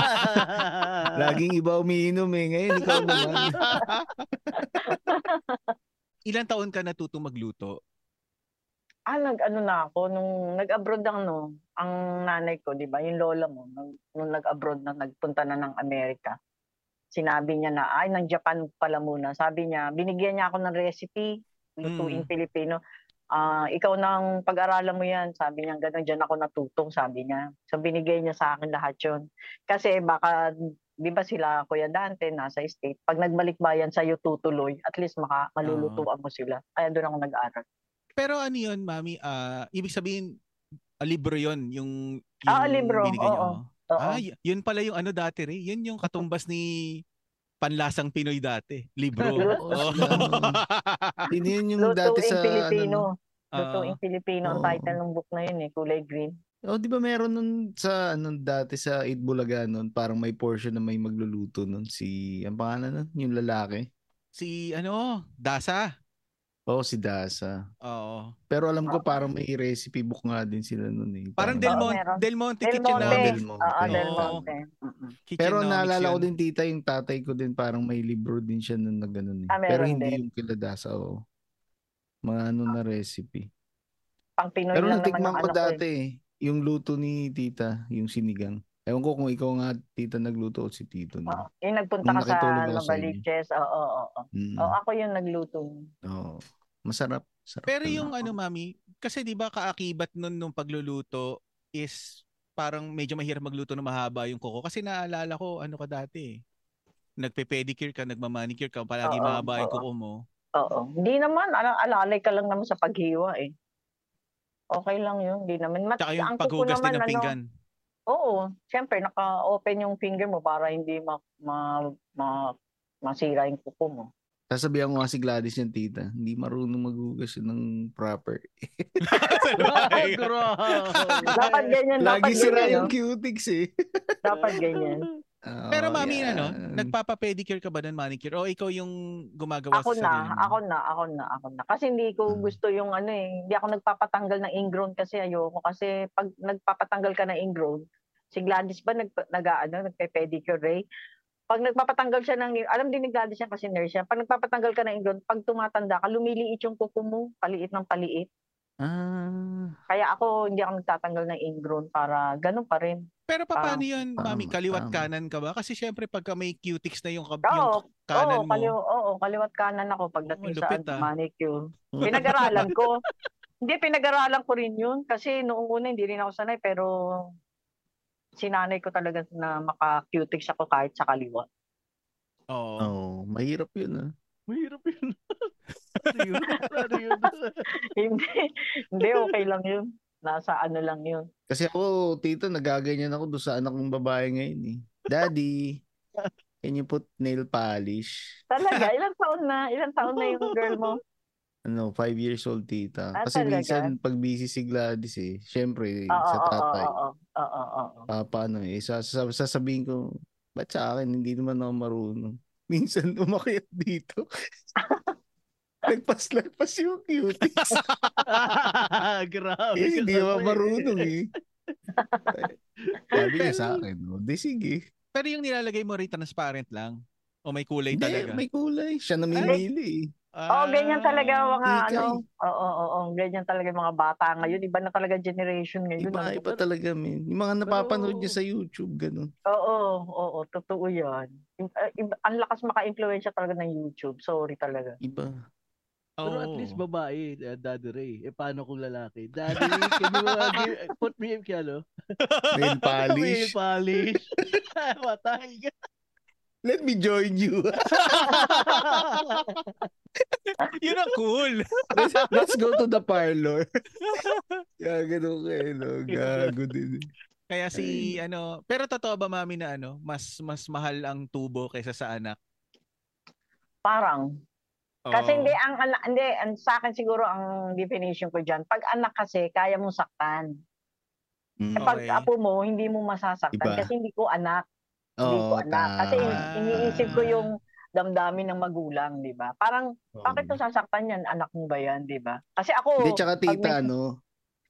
Laging iba umiinom eh. Ngayon, ikaw naman. Ilang taon ka natutong magluto? Ah, nag-ano na ako, nung nag-abroad ang no, ang nanay ko, di ba, yung lola mo, nung, nung nag-abroad na, nagpunta na ng Amerika, sinabi niya na, ay, ng Japan pala muna. Sabi niya, binigyan niya ako ng recipe, lutuing Mm. Pilipino. Ah, ikaw nang pag-aralan mo yan. Sabi niya, ganun, dyan ako natutong, sabi niya. So, binigay niya sa akin lahat yun. Kasi baka, di ba sila, Kuya Dante, nasa state, pag nagbalik bayan sa'yo tutuloy, at least maka, malulutuan mo sila. Kaya doon ako nag-aral. Pero ano yun, mami? Ah, ibig sabihin, ah, libro yun, yung, yung Ah, libro, binigay niyo. oo. Oo. Ah, y- yun pala yung ano dati rin. Yun yung katumbas ni Panlasang Pinoy dati. Libro. Sila, Yun yun yung dati Lutuing sa Pilipino. ano, Ah, Lutuing Pilipino ang Oo. title ng book na yun eh, kulay green. Oh, di ba meron nun sa ano dati sa Eid Bulaga nun, parang may portion na may magluluto nun si ang pangalan nun, yung lalaki. si ano, Dasa. Oh, si Dasa. Oo. Pero alam ko parang may recipe book nga din sila nun eh. Parang Oo, Del, Mon- meron. Del Monte Del Kitchen Monte. Del Monte. Oo, Del Oo. Monte. Kitchen Pero naalala ko din tita yung tatay ko din parang may libro din siya nun na ganun eh. Ah, Pero hindi din. yung kila Dasa oh. Mga ano na recipe. Pang Pinoy Pero lang naman natikman ko ano eh. dati eh, yung luto ni tita, yung sinigang. Ewan ko kung ikaw nga tita nagluto o si Tito. No? Oo. Yung nagpunta Nung ka sa ako. Novaliches. Oo, oo, oo. Mm. Oo, ako yung nagluto. Oo. Masarap. Sarap Pero yung ano, mami, kasi di ba kaakibat nun nung pagluluto is parang medyo mahirap magluto na mahaba yung kuko. Kasi naalala ko, ano ka dati eh. Nagpe-pedicure ka, nagmamanicure ka, palagi Oo, mahaba yung kuko mo. Oo. Hindi naman, ala- alalay ka lang naman sa paghiwa eh. Okay lang yun, hindi naman. Mat- Tsaka yung paghugas din ng ano, pinggan. Oo, syempre naka-open yung finger mo para hindi ma, ma, ma masira yung kuko mo. Sasabihan ko nga si Gladys yung tita, hindi marunong maghugas yun ng proper. Dapat ganyan, dapat Lagi sira ganyan. yung no? cutics eh. Dapat ganyan. Oo, Pero mami, yan. ano, nagpapa-pedicure ka ba ng manicure? O ikaw yung gumagawa Ako sa na, sarili mo? ako na, ako na, ako na. Kasi hindi ko Hmm. gusto yung ano eh, hindi ako nagpapatanggal ng ingrown kasi ayoko. Kasi pag nagpapatanggal ka ng ingrown, si Gladys ba nag, nag ano, nagpe-pedicure eh? Pag nagpapatanggal siya ng, alam din ni Gladys yan kasi nurse siya, pag nagpapatanggal ka ng ingrown, pag tumatanda ka, lumiliit yung kuko mo, paliit ng paliit. Ah, Kaya ako, hindi ako nagtatanggal ng ingrown para ganun pa rin. Pero pa, paano Tama, yun, mami? tama, Kaliwat tama. kanan ka ba? Kasi syempre pagka may cutics na yung, kab- Oo, yung kanan oo, mo. kaliw, oo, kaliwat kanan ako pagdating sa lupit, ah. manicure. Pinag-aralan ko. Hindi, pinag-aralan ko rin yun. Kasi noong una, hindi rin ako sanay. Pero sinanay ko talaga na maka-cutics ako kahit sa kaliwa. Oo. oh, mahirap yun ah. Mahirap yun. ano yun? Ano yun? hindi, hindi, okay lang yun. Nasa ano lang yun. Kasi ako, tito, nagaganyan ako doon sa anak kong babae ngayon eh. Daddy, can you put nail polish? Talaga, ilang taon na? Ilang taon na yung girl mo? Ano, five years old tita. Ah, Kasi talaga? minsan pag busy si Gladys eh, syempre Oo, sa tatay, oo, oo, oo, oo. papa ano eh, sas- sas- sasabihin ko, ba't sa akin, hindi naman ako marunong. Minsan umakyat dito. Nagpas-lagpas yung cuties. Grabe. eh, hindi naman marunong eh. Sabi niya sa akin, no, di sige. Pero yung nilalagay mo rin transparent lang? O may kulay Hindi, talaga? may kulay. Siya namimili eh. Oo, ganyan talaga Ah, mga Ikay. ano. Oo, oo, oo, ganyan talaga mga bata ngayon. Iba na talaga generation ngayon. Iba, ano. iba talaga, men. Yung mga napapanood niya sa YouTube, ganun. Oo, oo, totoo yan. Uh, iba- Ang lakas maka-influensya talaga ng YouTube. Sorry talaga. Iba. Pero at least babae, uh, Daddy Ray. Eh, paano kung lalaki? Daddy, can you uh, give, put me, ano? Nail Nail polish. polish. Matay ka. Let me join you. Yun ang cool. let's, let's go to the parlor. Kaya ganun kayo, no? Gago din. Kaya si ano, pero totoo ba mami na ano, mas mas mahal ang tubo kaysa sa anak? Parang. Kasi Oo. hindi, ang, ana- hindi, ang, sa akin siguro ang definition ko dyan, pag anak kasi, kaya mong saktan. Mm. Eh, pag Okay. apo mo, hindi mo masasaktan Iba. kasi hindi ko anak. Hindi ko Oo, anak. Kasi tama. iniisip ko yung damdamin ng magulang, di ba? Parang, bakit Oo. mo sasaktan yan? Anak mo ba yan, di ba? Kasi ako, Hindi, tsaka pag tita, may- ano,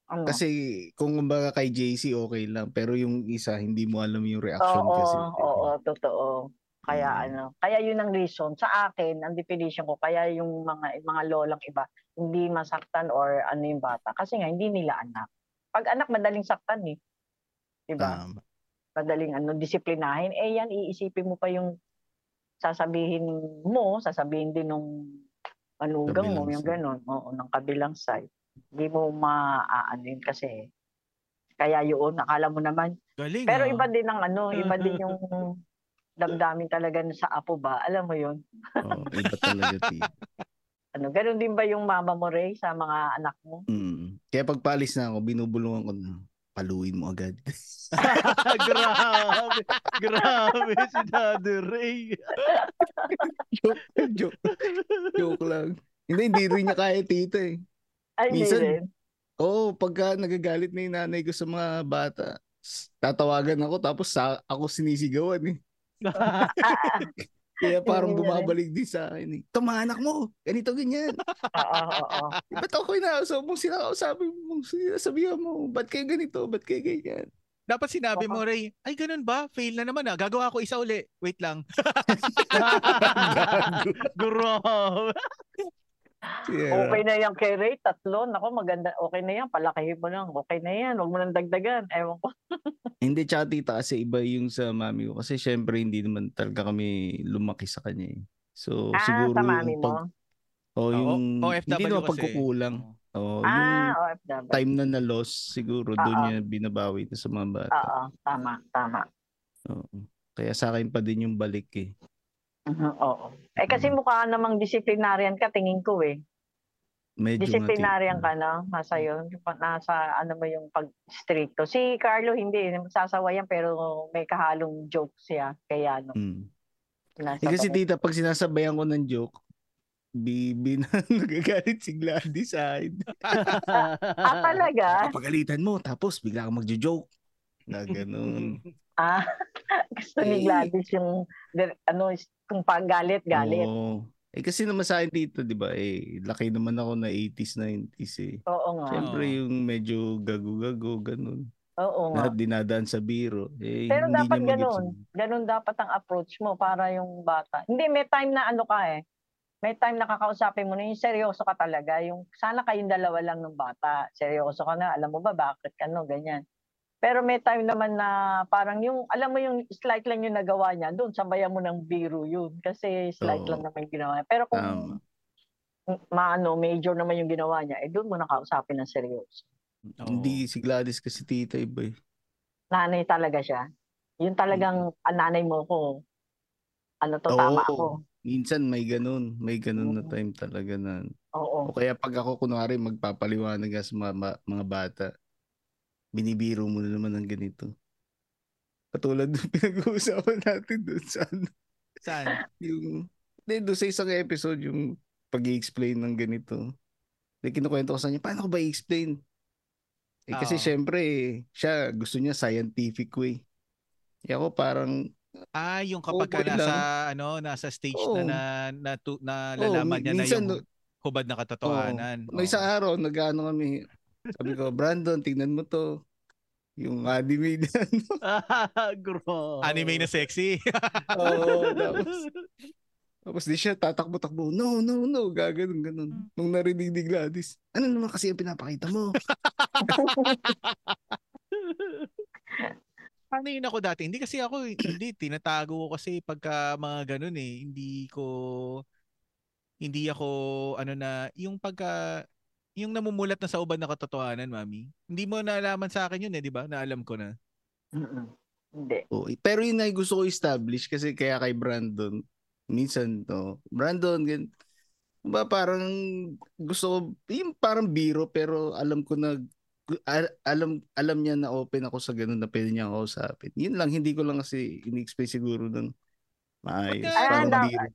ano, kasi kung kumbaga kay JC, okay lang. Pero yung isa, hindi mo alam yung reaction oo, kasi. oo, totoo. Kaya Mm. ano, kaya yun ang reason. Sa akin, ang definition ko, kaya yung mga mga lolang iba, hindi masaktan or ano yung bata. Kasi nga, hindi nila anak. Pag anak, madaling saktan eh. Diba? Tama. Madaling ano, disiplinahin. Eh yan, iisipin mo pa yung sasabihin mo, sasabihin din nung manugang mo, yung gano'n, oo, ng kabilang side. Hindi mo maaano yun kasi kaya yun, akala mo naman, Galing. pero ah. iba din ang ano, iba din yung damdamin talaga sa apo ba? Alam mo yun? Oo, iba talaga, tita. ano, ganun din ba yung mama mo, Ray, sa mga anak mo? Mm. Kaya pag paalis na ako, binubulungan ko na, paluin mo agad. grabe. Grabe si Daddy Ray. joke, joke, joke lang. Hindi, hindi rin niya kaya tita eh. Ay, hindi Minsan- rin. Oo, oh, pagka nagagalit na yung nanay ko sa mga bata, tatawagan ako tapos sa, ako sinisigawan eh. Kaya parang bumabalik din sa akin eh. Ito mga anak mo, ganito ganyan. Oo, oo, oo. Ba't ako inaasap mo sila sabi mo, sabihan mo, ba't kayo ganito, ba't kayo ganyan? Dapat sinabi mo, Ray, ay ganun ba? Fail na naman ah. Gagawa ko isa uli. Wait lang. Gago. Yeah. Okay na yan kay Ray, tatlo. Nako, maganda. Okay na yan, palakihin mo lang. Okay na yan, huwag mo nang dagdagan. Ewan ko. Hindi, tsaka tita, kasi iba yung sa mami ko. Kasi syempre, hindi naman talaga kami lumaki sa kanya eh. So, ah, siguro sa mami yung mo? pag, oh, yung, O- OFW hindi naman kasi. pagkukulang. Oh, ah, yung OFW. time na na-loss, siguro doon Oo. niya binabawi ito sa mga bata. Oo, tama, tama. Oo. Kaya sa akin pa din yung balik eh. Mhm, Oo. Eh kasi Mm. mukha namang disciplinarian ka, tingin ko eh. Medyo Disciplinarian ka, no? Nasa yun. Yung pa- Nasa ano mo yung pag-stricto. Si Carlo hindi. Magsasawayan pero may kahalong joke siya. Kaya no. Mm. Nasa Eh kasi tita, pag sinasabayan ko ng joke, bibi na nagagalit si Gladys sa ah, talaga? Papagalitan mo, tapos bigla kang magjo-joke. Na ganun. Ah, gusto ni Eh. Gladys yung ano, kung pagalit, galit. Oo. Eh kasi naman sa akin dito, di ba, eh, laki naman ako na 80s, 90s eh. Oo nga. Siyempre yung medyo gago-gago, ganun. Oo nga. Lahat dinadaan sa biro. Eh, Pero hindi dapat ganun. Ganun dapat ang approach mo para yung bata. Hindi, may time na ano ka eh. May time na kakausapin mo na yung seryoso ka talaga. Yung sana kayong dalawa lang ng bata. Seryoso ka na. Alam mo ba bakit ano, ganyan. Pero may time naman na parang yung, alam mo yung slight lang yung nagawa niya, doon sabayan mo ng biro yun. Kasi slight Oo. lang naman yung ginawa niya. Pero kung Tama. maano, major naman yung ginawa niya, eh doon mo nakausapin ng seryoso. Oo. Hindi si Gladys kasi tita iba eh. Nanay talaga siya. Yun talagang ang nanay mo ko. Ano to, Oo. tama ako. Minsan may ganun. May ganun na Oo. time talaga na. Oo. O kaya pag ako kunwari magpapaliwanag sa mga, mga bata, binibiro mo na naman ng ganito. Katulad ng pinag-uusapan natin doon sa ano, Saan? yung hindi, doon sa isang episode yung pag explain ng ganito. Like, kinukwento ko sa kanya, paano ko ba i-explain? Eh, kasi Oo. syempre, siya gusto niya scientific way. Eh ako parang, Ah, yung kapag ka nasa, lang. ano, nasa stage Oo. na na, na, tu- na lalaman mi- niya na minsan, yung no- hubad na katotohanan. oh, may isang araw, nag-ano kami, sabi ko, Brandon, tingnan mo to. Yung anime na, ano. Grabe. Anime na sexy. Oo, tapos, tapos di siya tatakbo-takbo. No, no, no. Gaganon, ganon. Nung narinig ni Gladys, ano naman kasi ang pinapakita mo? Ano yun ako dati? Hindi kasi ako, hindi, tinatago ko kasi pagka mga ganun eh. Hindi ko, hindi ako, ano na, yung pagka, yung namumulat na sa ubad na katotohanan, mami. Hindi mo naalaman sa akin yun eh, di ba? Naalam ko na. Mm-mm. Hindi. Oo, eh, pero yun ay gusto ko establish kasi kaya kay Brandon, minsan, no, Brandon, gan, ba parang gusto ko, yung parang biro pero alam ko na al- alam alam niya na open ako sa ganun na pwede niya ako kausapin. Yun lang, hindi ko lang kasi in-explain siguro ng maayos. Ah, biro.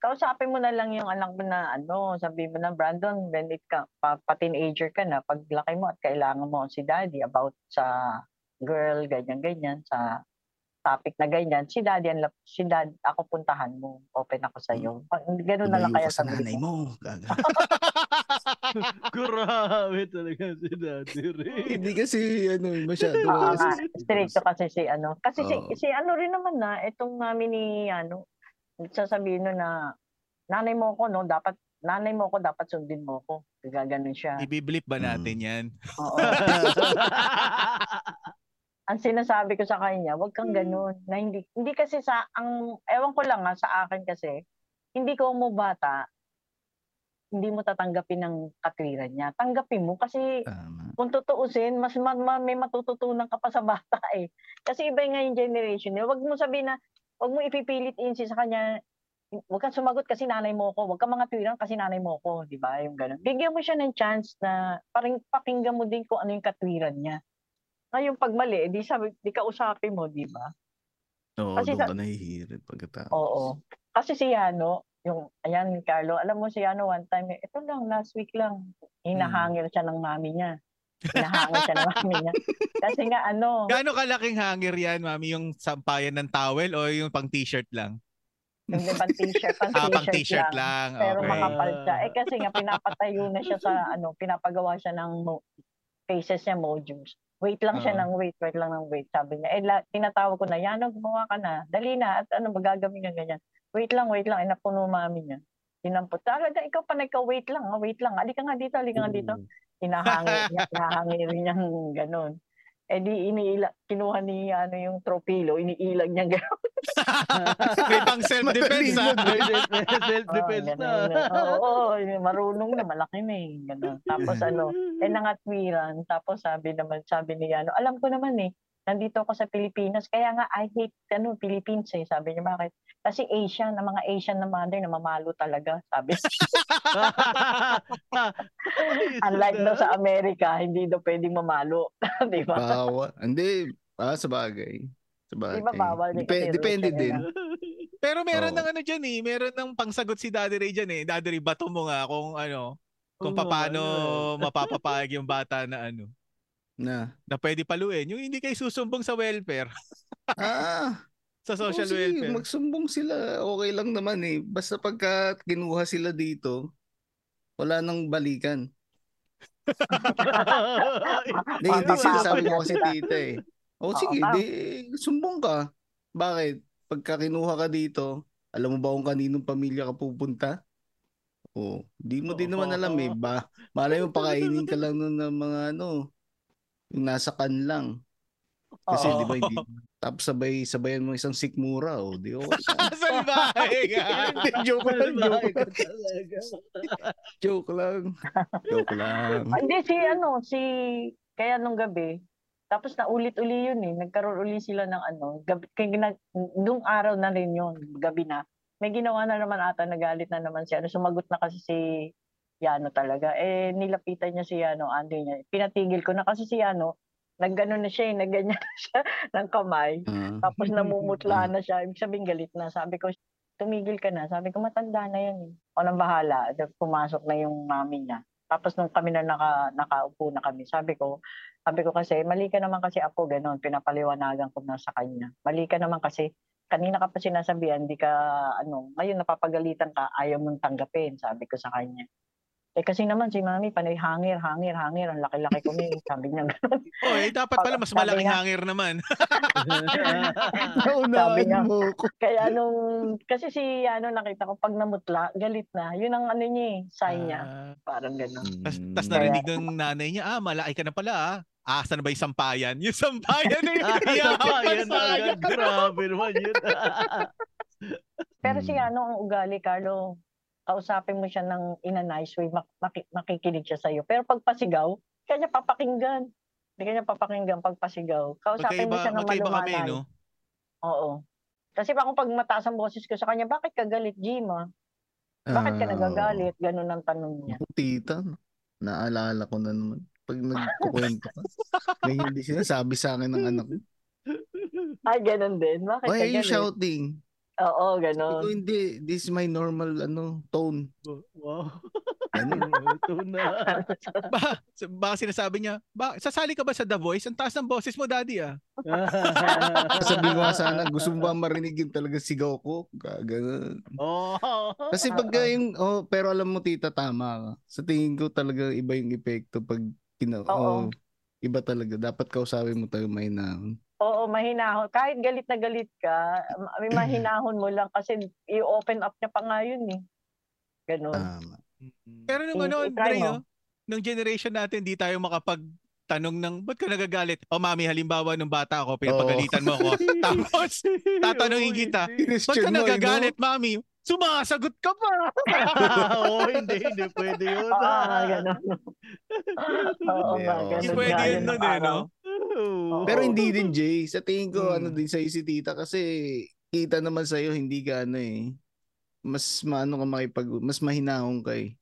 Kausapin mo na lang yung anak mo na ano, sabi mo na Brandon, when it ka, pa, pa teenager ka na, paglaki mo at kailangan mo si daddy about sa girl, ganyan ganyan sa topic na ganyan, si daddy ang si dad ako puntahan mo, open ako sa iyo. Ganun na lang kaya ka sa nanay mo. mo. Grabe talaga si Daddy Ray. hindi kasi ano, masyado Oo kasi nga, stricto kasi si ano. Kasi si, Oo. si ano rin naman na, itong namin ni ano, sasabihin no na, nanay mo ko no, dapat, nanay mo ko dapat sundin mo ko. Gaganon siya. Ibiblip ba natin yan? Oo. ang sinasabi ko sa kanya, wag kang ganun. Na hindi, hindi kasi sa, ang, ewan ko lang ha, sa akin kasi, hindi ko mo bata, hindi mo tatanggapin ng katwiran niya. Tanggapin mo kasi Tama. kung tutuusin, mas ma- ma- may matututunan ka pa sa bata eh. Kasi iba yung ngayong generation. Eh. Wag mo sabihin na, wag mo ipipilit insi sa kanya Huwag kang sumagot kasi nanay mo ko. Huwag kang mga tuwiran kasi nanay mo ko. Di ba? Yung ganun. Bigyan mo siya ng chance na parang pakinggan mo din kung ano yung katwiran niya. Ngayon, pag mali, di, sabi, di ka usapin mo, di ba? Oo, Kasi doon sa- ka nahihirit pagkatapos. Oo. Kasi si Yano, yung, ayan, Carlo, alam mo si Yano one time, ito lang, last week lang, hinahangil siya ng mami niya. Hinahangil siya ng mami niya. Kasi nga, ano, Gaano kalaking hanger yan, mami? Yung sampayan ng towel o yung pang t-shirt lang? yung pang t-shirt, pang Ah, pang t-shirt, t-shirt lang. lang. Pero okay. makapal siya. Eh kasi nga pinapatayo na siya sa ano, pinapagawa siya ng mo- faces niya modules. Wait lang siya Oo. ng wait, wait lang ng wait. Sabi niya, eh la, tinatawag ko na, yan, gumawa ka na. Dali na, at ano, magagawin ka ganyan. Wait lang, wait lang. Eh, napuno mami niya. Dinampot. Talaga, ikaw pa na ikaw, wait lang, ha, wait lang. Halika nga dito, halika nga dito. Hinahangin niya, hinahangin niya ganun. Eh di iniila, kinuha ni ano yung tropilo, iniilag niya gano'n. May pang self-defense ah. Self-defense Oo, na. Oo, oo, marunong na, malaki na eh. Ganun. Tapos ano, eh nangatwiran. Tapos sabi naman, sabi ni ano, alam ko naman eh, nandito ako sa Pilipinas, kaya nga I hate ano, Philippines eh. Sabi niya, bakit? Kasi Asian, ang mga Asian na mother, na mamalo talaga. Sabi Unlike daw sa Amerika, hindi daw pwedeng mamalo. Di ba? Bawa. Hindi, ah, sa bagay. Sa bagay. Di ba bawal Dep- depende din. nila. Pero meron Oo. ng ano dyan eh. Meron ng pangsagot si Daddy Ray dyan eh. Daddy Ray, bato mo nga kung ano, kung Oo, paano ano mapapapayag yung bata na ano, Na. na pwede paluin. Yung hindi kayo susumbong sa welfare, Ah, sa social oo, sige, welfare. magsumbong sila. Okay lang naman eh. Basta pagka kinuha sila dito, wala nang balikan. Hindi, hindi sinasabi na ko kasi tita eh. O Oo, sige, di, sumbong ka. Bakit? Pagka kinuha ka dito, alam mo ba kung kaninong pamilya ka pupunta? O, di mo din naman alam eh. Ba, malay mo pakainin ka lang nun ng mga ano, yung nasa kan lang. Kasi Oo. di ba hindi, tapos sabay, sabayan mo isang sikmura o di ka. Salbahe ka. Hindi, joke lang, joke lang. Joke lang. Joke lang. Hindi, si ano, si, kaya nung gabi, tapos na ulit-uli yun eh. Nagkaroon uli sila ng ano, gabi, kaya nung araw na rin yun, gabi na. May ginawa na naman ata, nagalit na naman siya. Ano, sumagot na kasi si Yano talaga. Eh, nilapitan niya si Yano, Andy niya. Pinatigil ko na kasi si Yano, naggano na siya eh, nagganyan na siya ng kamay. Ah, Tapos namumutla na siya. Ibig sabihin galit na. Sabi ko, tumigil ka na. Sabi ko, matanda na yan eh. O nang bahala. Pumasok na yung mami niya. Tapos nung kami na naka, nakaupo na kami, sabi ko, sabi ko kasi, mali ka naman kasi ako, ganun, pinapaliwanagan ko na sa kanya. Mali ka naman kasi, kanina ka pa sinasabihan, di ka, ano, ngayon napapagalitan ka, ayaw mong tanggapin, sabi ko sa kanya. Eh kasi naman si mami, panay hangir, hangir, hangir, ang laki-laki ko niya, sabi niya gano'n. Oh, eh, dapat pala mas Sabi malaking nga- hangir naman. Naunahan niya. mo ko. Kaya nung, kasi si, ano, nakita ko, pag namutla, galit na. Yun ang ano niya eh, sign niya. Ah, Parang gano'n. Mm. tas narinig ng nanay niya, ah, malaki ka na pala ah. Ah, saan ba yung sampayan? Yung sampayan na yung Ah, iyakan yan agad. Grabe naman yun. Pero si Mm. ano ang ugali, Carlo, kausapin mo siya ng in a nice way, mak- maki- makikinig siya sa'yo. Pero pag pasigaw, hindi ka niya papakinggan. Hindi ka niya papakinggan pag pasigaw. Kausapin mo Magkaiba, siya ng magkaiba kami, malumanay. no? Oo. Kasi ako pag mataas ang boses ko sa kanya, bakit ka galit, Jima? Bakit ka Ah, nagagalit? Ganun ang tanong niya. Tita, naalala ko na naman. Pag nagkukwento ka, may hindi sinasabi sa akin ng anak ko. Ay, ganun din. Bakit Why ka are you galit? shouting? Oo, Ito ganun. hindi, this is my normal ano tone. wow. Ganun. Ito na. Ba, baka sinasabi niya, ba, sasali ka ba sa The Voice? Ang taas ng boses mo, daddy ah. Sabi ko nga sana, gusto mo ba marinig yung talaga sigaw ko? Ga- Ganun. oh. Kasi pag yung, oh, pero alam mo tita, tama ka. Sa tingin ko talaga iba yung epekto pag kina, oh, iba talaga. Dapat kausapin mo tayo may naon. Oo, mahinahon. Kahit galit na galit ka, ma- may mahinahon mo lang kasi i-open up niya pa nga yun eh. Ganun. Tama. Pero nung I- ano, i-try Dre, mo. oh, nung generation natin, di tayo makapag tanong ng, ba't ka nagagalit? O mami, halimbawa nung bata ako, pinapagalitan mo ako. Tapos, tatanungin kita, ba't ka mo, nagagalit, mami? Sumasagot ka pa! Oo, hindi, hindi pwede yun. Ah. Oo Hindi, nga, oo. Hindi pwede yun nun eh, no? Oo. Pero hindi din Jay. Sa tingin ko Hmm. ano din sa'yo si tita kasi kita naman sa'yo hindi ka ano eh. mas maano ka makipag mas mahinahon ka eh.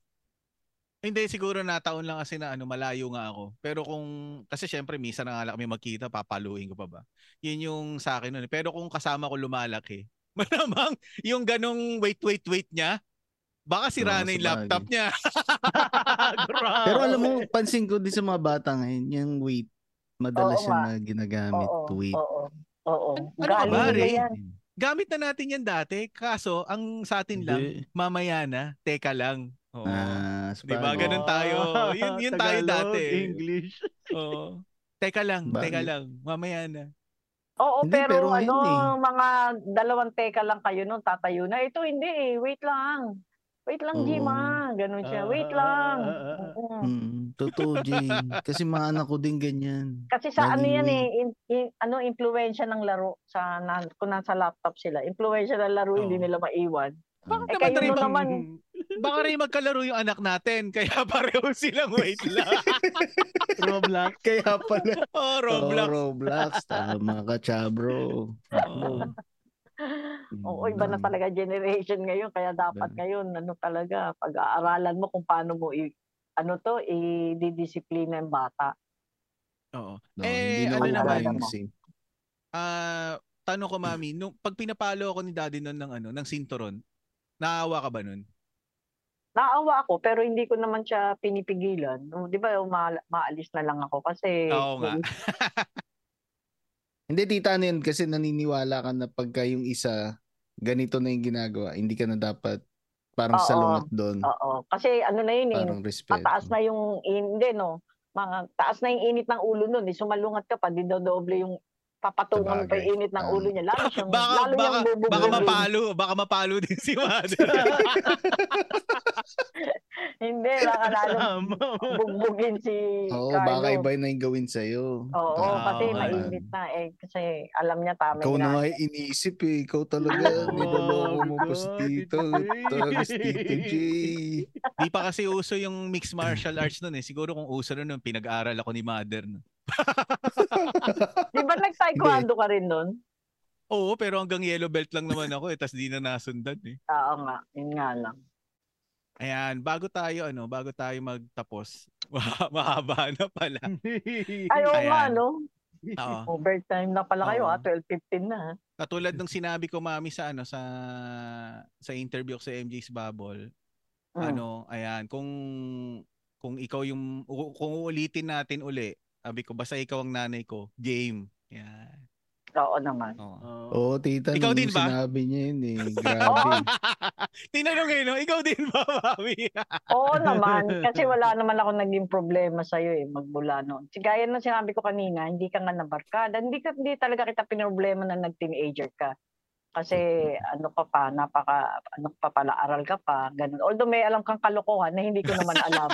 Hindi, siguro nataon lang kasi na ano, malayo nga ako. Pero kung, kasi syempre, misa na nga lang kami magkita, papaluin ko pa ba? Yun yung sa akin nun. eh. Pero kung kasama ko lumalaki, malamang yung ganong wait, wait, wait niya, baka sira na yung laptop niya. Pero alam mo, pansin ko din sa mga bata ngayon, yung weight, madalas Oo siya nga. na ginagamit, Oo, weight. oo, oo. Ano ka ba, Ray? Gamit na natin yan dati. Kaso, ang sa atin lang, Hindi. mamaya na, teka lang. Oo. Ah, Di ba? Ganun tayo. Yun, yun tayo Tagalog, dati. English. Oo. Teka lang, Bakit? teka lang. Mamaya na. Oo, Hindi, pero, pero ano, eh. mga dalawang teka lang kayo nun, tatayo na. Ito hindi eh, wait lang. Wait lang, Oo. Gima. Ganun siya. Wait Ah, lang. ah, ah. Oo. Mm, totoo, Jay. Kasi mga anak ko din ganyan. Kasi sa ano yan Naliwi. eh, in, in- ano, influensya ng laro sa na, kung nasa laptop sila. Influensya ng laro, hindi Oo. nila maiwan. Bakit Eh, naman, nun mag- naman. Baka rin magkalaro yung anak natin, kaya pareho silang wait lang. Roblox. Kaya pala. oh, Roblox. Roblox. Roblox. Tama ka, chabro. Oo. Oo, iba na talaga generation ngayon. Kaya dapat ngayon, ano talaga, pag-aaralan mo kung paano mo i, ano to, i-disiplina yung bata. Oo. No, Eh, hindi na ano naman. Ah, tanong ko mami, nung pag pinapalo ako ni daddy noon ng ano, ng sinturon, naawa ka ba nun? Naawa ako, pero hindi ko naman siya pinipigilan. No, Di ba, uma- maalis na lang ako kasi... Oo nga. Hindi, tita, ano yun, kasi naniniwala ka na pagka yung isa, ganito na yung ginagawa, hindi ka na dapat parang Oo. salungat doon. Oo. Kasi ano na yun eh, Parang respeto. mataas na yung, hindi no, mga, taas na yung init ng ulo nun. Eh. Sumalungat ka pa, di daw doble yung papatungan mo pa yung init ng Tama. ulo niya. Lalo siyang, baka lalo baka, niyang baka mapalo, baka mapalo din si mother. Hindi, baka lalo bugbugin si Oo, Carlo. baka iba na yung gawin sa'yo. Oo, Ah, kasi oo nga. mainit na eh. Kasi alam niya tama Ikaw na nga iniisip eh. Ikaw talaga. Niloloko mo pa si Tito. Tito J. Talaga si Tito J. Di pa kasi uso yung mixed martial arts nun eh. Siguro kung uso nun, nun, pinag-aral ako ni mother. No? Di ba nag-taekwondo ka rin nun? Oo, pero hanggang yellow belt lang naman ako eh. Tapos di na nasundan eh. Oo nga, yun nga lang. Ayan, bago tayo ano, bago tayo magtapos. Mahaba na pala. Ay, oo nga, no? Oo. Overtime na pala kayo, Oo. ah. 12.15 na. ah. Katulad ng sinabi ko mami sa ano sa sa interview ko sa MJ's Bubble. Mm. Ano, ayan, kung kung ikaw yung kung uulitin natin uli, sabi ko basta ikaw ang nanay ko, game. Yan. Oo naman. Oo. Oo, tita. Ikaw nung din ba? Sinabi niya yun eh. Grabe. Tinanong eh, no? ikaw din ba, mami? oo naman. Kasi wala naman ako naging problema sa'yo eh, magmula noon. Gaya ng sinabi ko kanina, hindi ka nga nabarkada. Hindi, ka, hindi talaga kita pinoblema na nag-teenager ka. Kasi ano ka pa, napaka, ano pa pala, aral ka pa, ganun. Although may alam kang kalokohan na hindi ko naman alam.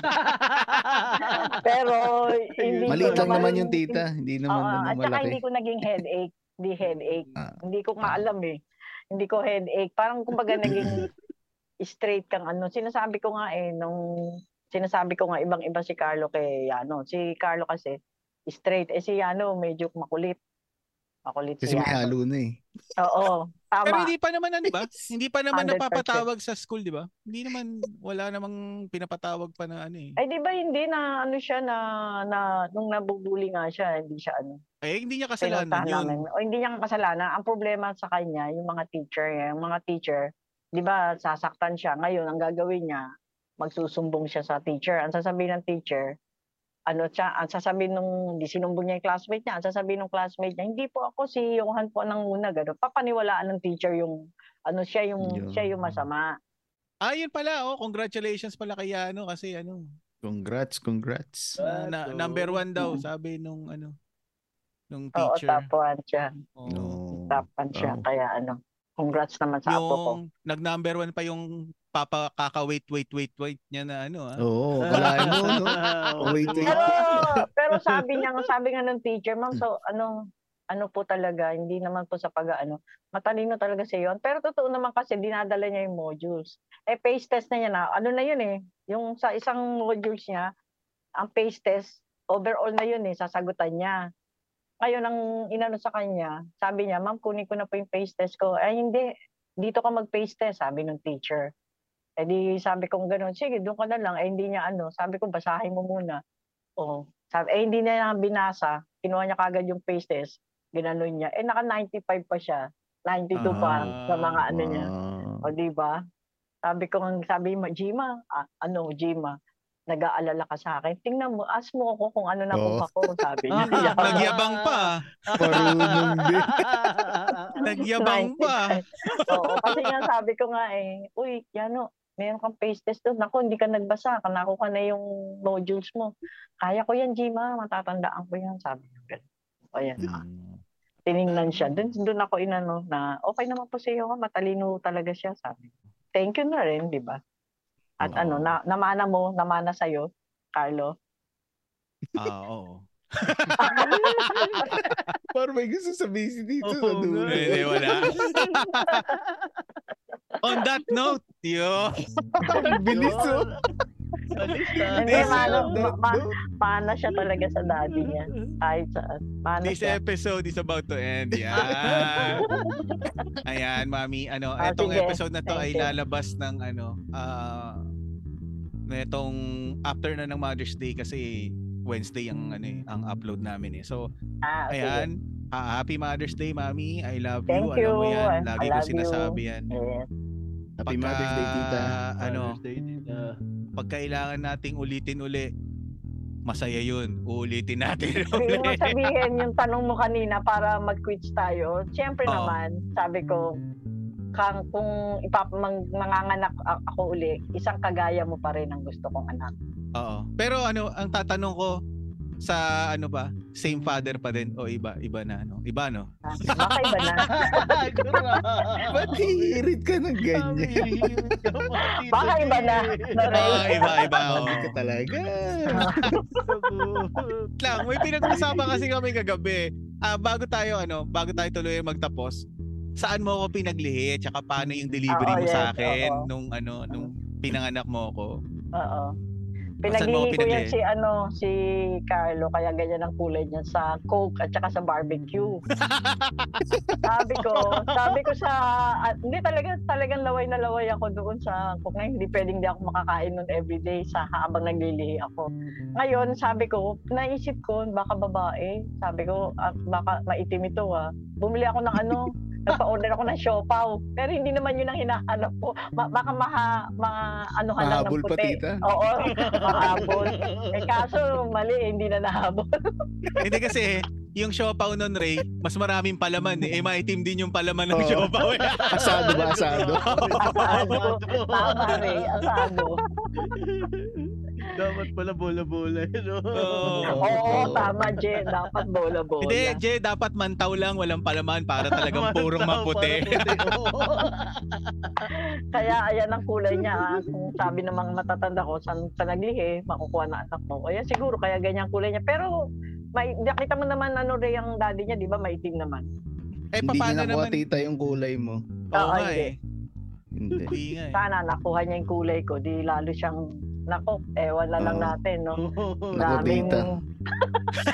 Pero hindi Maliit ko lang naman yung tita. Hindi naman Oo, naman at saka malaki. hindi ko naging headache. Hindi headache. Ah. Hindi ko nga alam eh. Hindi ko headache. Parang kumbaga naging straight kang ano. Sinasabi ko nga eh, nung sinasabi ko nga ibang-iba si Carlo kay Yano. Si Carlo kasi straight. Eh si Yano medyo makulit. Makulit Kasi si may halo na eh. Oo, Pero tama. hindi pa naman ano, di ba? Hindi pa naman 100%. napapatawag sa school, di ba? Hindi naman wala namang pinapatawag pa na ano eh. Ay di ba hindi na ano siya na, na nung nabubuli nga siya, hindi siya ano. Eh hindi niya kasalanan pinuntahan yun. namin. O hindi niya kasalanan. Ang problema sa kanya, yung mga teacher, eh, yung mga teacher, di ba, sasaktan siya. Ngayon, ang gagawin niya, magsusumbong siya sa teacher. Ang sasabihin ng teacher, ano siya, ang sasabihin nung, di sinumbong niya yung classmate niya, ang sasabihin ng classmate niya, hindi po ako si Johan po nang una, gano'n. Papaniwalaan ng teacher yung, ano siya yung, Yun. siya yung masama. Ah, yun pala. Oh, congratulations pala kay Yano kasi ano, Congrats, congrats. na, na- Bato. number one daw, Mm. sabi nung ano, nung Oo, teacher. top one siya. Oo. No. Top one siya. Oh. Kaya ano, congrats naman sa apo ko. Yung nag-number one pa yung papa kaka wait wait wait wait niya na ano ah. Oo, kalahin mo, no? Wait, wait. Pero pero sabi niya, sabi nga ng teacher, ma'am, so ano ano po talaga, hindi naman po sa pag ano, matalino talaga siya yun. Pero totoo naman kasi dinadala niya yung modules. Eh pace test na niya na, ano na yun eh, yung sa isang modules niya, ang pace test, overall na yun eh, sasagutan niya. Ngayon, ang inano sa kanya, sabi niya, ma'am, kunin ko na po yung pace test ko. Eh, hindi, dito ka mag-face test, sabi ng teacher. Eh di sabi ko gano'n, sige, doon ka na lang. Eh hindi niya ano, sabi ko basahin mo muna. Oh, sabi, eh hindi niya binasa. Kinuha niya kagad yung face test. Ginanon niya. Eh naka 95 pa siya. 92 pa sa mga ano niya. Ah. O di ba? Sabi ko, ang- sabi mo, Jima, ah, ano, Jima, nag-aalala ka sa akin. Tingnan mo, ask mo ako kung ano na Oo. ko, sabi niya. Ah, Nagyabang pa. Marunong din. Nagyabang pa. Oo, kasi nga sabi ko nga eh, uy, Yano, meron kang face test doon. Naku, hindi ka nagbasa. Kanako ka na yung modules mo. Kaya ko yan, Jima. Matatandaan ko yan. Sabi niya. O yan. Hmm. Tiningnan siya. Doon, doon ako inano na, okay naman po sa iyo. Matalino talaga siya. Sabi. Thank you na rin, di ba? At Oo. ano, na, namana mo, namana sa'yo, Carlo. Ah, oo. Parang may gusto sabihin si dito Oo sa dulo. Hindi, wala. On that note, yo, bilis oh. Hindi, This- mano, ma, mana siya talaga sa daddy niya. Kahit saan. This siya. episode is about to end. Yan. Ayan, mami, ano, Ah, etong sige. episode na to ay Thank you. lalabas ng ano, ah netong after na ng Mother's Day kasi Wednesday ang ano eh, ang upload namin eh. So, Ah, ayan, ah, happy Mother's Day, mami. I love Thank you. Alam mo you. yan. Lagi ko love you. sinasabi yan. Yes. Happy Pagka, Mother's Day, tita. Ano, Mother's Day, tita. pag kailangan nating ulitin uli, masaya yun. Uulitin natin Hindi mo sabihin yung tanong mo kanina para mag-quits tayo. Siyempre Oo. naman, sabi ko, kang, kung ipap mang, manganganak ako uli, isang kagaya mo pa rin ang gusto kong anak. Oo. Pero ano, ang tatanong ko sa ano ba, same father pa din o iba iba na ano? Iba no? Baka iba na. Ba't hihirit ka ng ganyan? Baka iba na. Naray. Ah, iba iba. Sabi ka talaga. lang, may pinag-usapan kasi kami kagabi. Ah, bago tayo ano, bago tayo tuloy magtapos, saan mo ako pinaglihi tsaka paano yung delivery Oo, mo yes, sa akin oo. nung ano, nung pinanganak mo ako? Oo. Pinaglihi ko yan si ano si Carlo kaya ganyan ang kulay niya sa Coke at saka sa barbecue. sabi ko, sabi ko sa at, hindi talaga talagang laway na laway ako doon sa Coke na hindi pwedeng di ako makakain noon everyday sa habang naglilihi ako. Ngayon, sabi ko, naisip ko baka babae. Sabi ko, ah, baka maitim ito ah. Bumili ako ng ano, nagpa-order ako ng siopaw. Pero hindi naman yun ang hinahanap ko. Ma- baka maha, ma, ano ka lang ng Mahabol pa, puti. tita. Oo, mahabol. Eh kaso mali, hindi na nahabol. Hindi kasi yung siopaw nun, Ray, mas maraming palaman eh. eh maitim din yung palaman ng Oo. siopaw. eh. Asado ba asado? Asado. Tama rin, asado. Dapat pala bola-bola. No? Oo. Oo, tama, Jen. Dapat bola-bola. Hindi, Je, dapat mantaw lang, walang palaman para talagang purong maputi. Kaya ayan ang kulay niya. ah. Kung sabi ng mga matatanda ko, sa, sa naglihi, makukuha na anak mo. Ayan siguro, kaya ganyan kulay niya. Pero, may, nakita mo naman ano rin ang daddy niya, di ba? Maitim naman. eh, Hindi niya nakuha naman? tita yung kulay mo. Oo Oo, nga hindi. eh. Hindi. Hindi nga eh. Sana nakuha niya yung kulay ko. Di lalo siyang, nako, ewan na lang Oo. natin, no? Daming.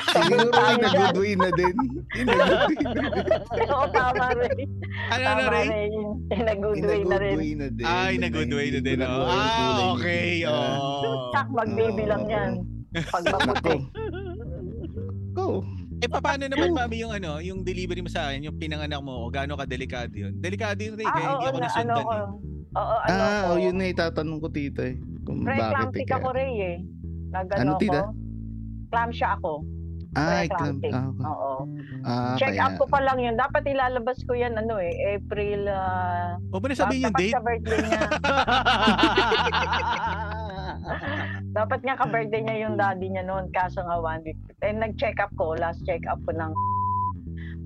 Siguro Tayo in a dyan. good way na din. In a good way na din. Oo, tama rin. Ano na, Tama Ray? rin. In a good In a way na rin. way na din. Ay, na good way na din. Oh. Ah, okay. tita. Oh. Tsak, mag-baby lang yan. Pag Nako. maputi. Go. Eh, paano naman, mami, yung ano, yung delivery mo sa akin, yung pinanganak mo, o gaano ka-delikado yun? Delikado yun, Ray, Ah, kaya hindi oo, ako na, ano nasundan ko. eh. Oo, ano Ah, oh, yun na itatanong ko tita eh. Kung bakit eh. Kaya. ako, Ray, eh. Nag, Ano, ano, tita? ko. Clam siya ako. Ah, pre-eclamptic. ah, okay. Oo. ah, Check kaya. up ko pa lang yun. Dapat ilalabas ko yan, ano eh, April, Huwag mo na sabihin yung date. sa birthday niya. dapat nga ka-birthday niya yung daddy niya noon. Kaso nga one week. Eh, nag-check up ko, last check up ko ng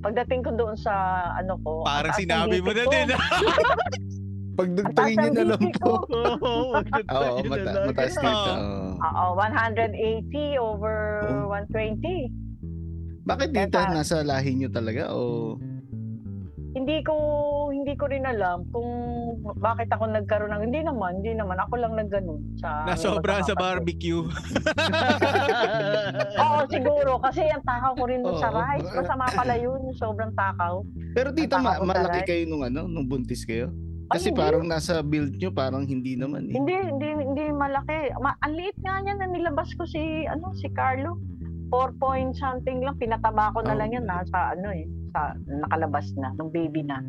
Pagdating ko doon sa ano ko, ang Parang sinabi mo na din. ah. Pagdugtungin niyo na lang po. Oo, Oo, mata mataas tita. oo. Oo, 180 over Oh. 120. Bakit tita Teta. nasa lahi niyo talaga o hindi ko hindi ko rin alam kung bakit ako nagkaroon ng hindi naman, hindi naman ako lang nagganon sa Nasobra sa barbecue. Oo, siguro kasi ang takaw ko rin dun sa Oo. rice. Masama pala yun, sobrang takaw. Pero tita, ma- malaki kayo nung ano, nung buntis kayo? Ay, Kasi hindi. parang nasa build nyo, parang hindi naman eh. Hindi, hindi, hindi malaki. Ma ang liit nga niya na nilabas ko si, ano, si Carlo. 4 point something lang. Pinataba ko na Oh. lang yan nasa ano eh. Sa, nakalabas na, nung baby na.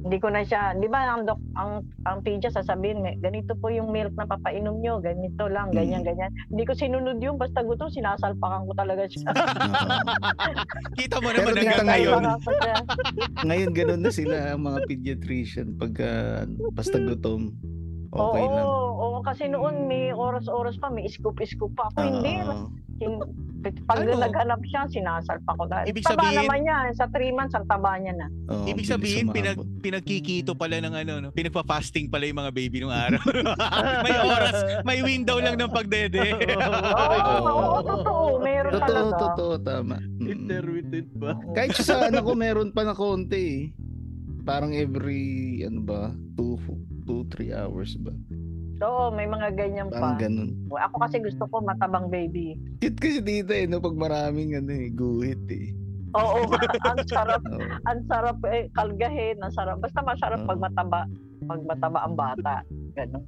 Hindi ko na siya, di ba ang, dok, ang, ang PJ sasabihin, "May- ganito po yung milk na papainom nyo, ganito lang, ganyan, Mm. ganyan. Hindi ko sinunod yung basta gusto, sinasalpakan ko talaga siya. Kita mo naman tita hanggang ngayon. Ngayon ganun na sila ang mga pediatrician pagka basta gutom. Okay oo, lang. oo, kasi noon may oras-oras pa, may scoop-scoop pa. Ako hindi. Oo. Hin- Pag Ano? naghanap siya, sinasalpa ko na. Ibig taba sabihin- naman niya. Sa 3 months, ang taba niya na. Oo, Ibig sabihin, pinag, pinagkikito pala ng ano, no? pinagpa-fasting pala yung mga baby nung araw. may oras, may window lang ng pagdede. Oo, Oo. oo, totoo. Meron Totoo, talaga. totoo, tama. Mm. Intermittent ba? Kahit sa anak ko meron pa na konti eh. Parang every, ano ba, 2, 2, 3 hours ba? Oo, may mga ganyan Parang pa. ganun. Ako kasi gusto ko matabang baby. Cute kasi dito eh, no? Pag maraming ano eh, guhit eh. Oo, ang sarap. Oo. Ang sarap eh, kalgahin. Ang sarap. Basta masarap pag Oo. mataba. Pag mataba ang bata. Ganun.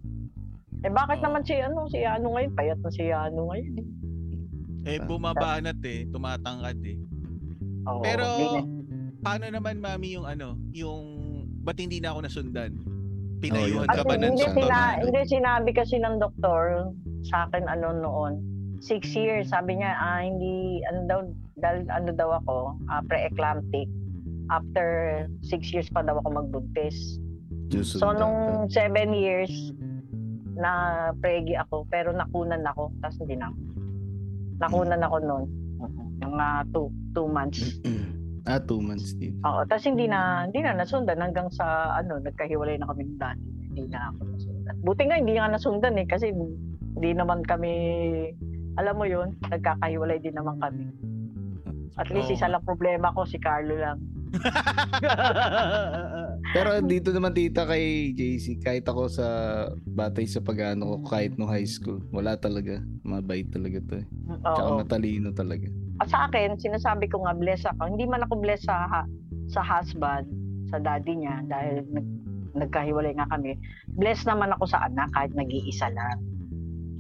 Eh bakit Oo. naman si ano, si ano ngayon? Payat na si ano ngayon. eh. eh, bumabanat eh, tumatangkad eh. Oo, Pero, di na- paano naman, mami, yung ano, yung, ba't hindi na ako nasundan? Pinayuhan At ka ba ng hindi, doktor? sina, na hindi sinabi kasi ng doktor sa akin ano noon. Six years, sabi niya, ah, hindi, ano daw, dahil ano daw ako, ah, pre-eclamptic. After six years pa daw ako magbuntis. So, nung seven years, na pregi ako, pero nakunan ako, tapos hindi na ako. Nakunan ako noon. Mga two, two months. Ah, 2 months din. Oo, tapos hindi na, hindi na nasundan hanggang sa, ano, nagkahiwalay na kami ng daddy. Hindi na ako nasundan. Buti nga, hindi nga nasundan eh, kasi hindi naman kami, alam mo yun, nagkakahiwalay din naman kami. At least Oo isa lang problema ko, si Carlo lang. Pero dito naman tita kay JC, kahit ako sa batay sa pag-ano ko, kahit no high school, wala talaga. Mabait talaga to eh. Tsaka Oo. matalino talaga. At sa akin, sinasabi ko nga, bless ako. Hindi man ako bless sa, ha- sa husband, sa daddy niya, dahil nag, nagkahiwalay nga kami. Bless naman ako sa anak, kahit nag-iisa lang.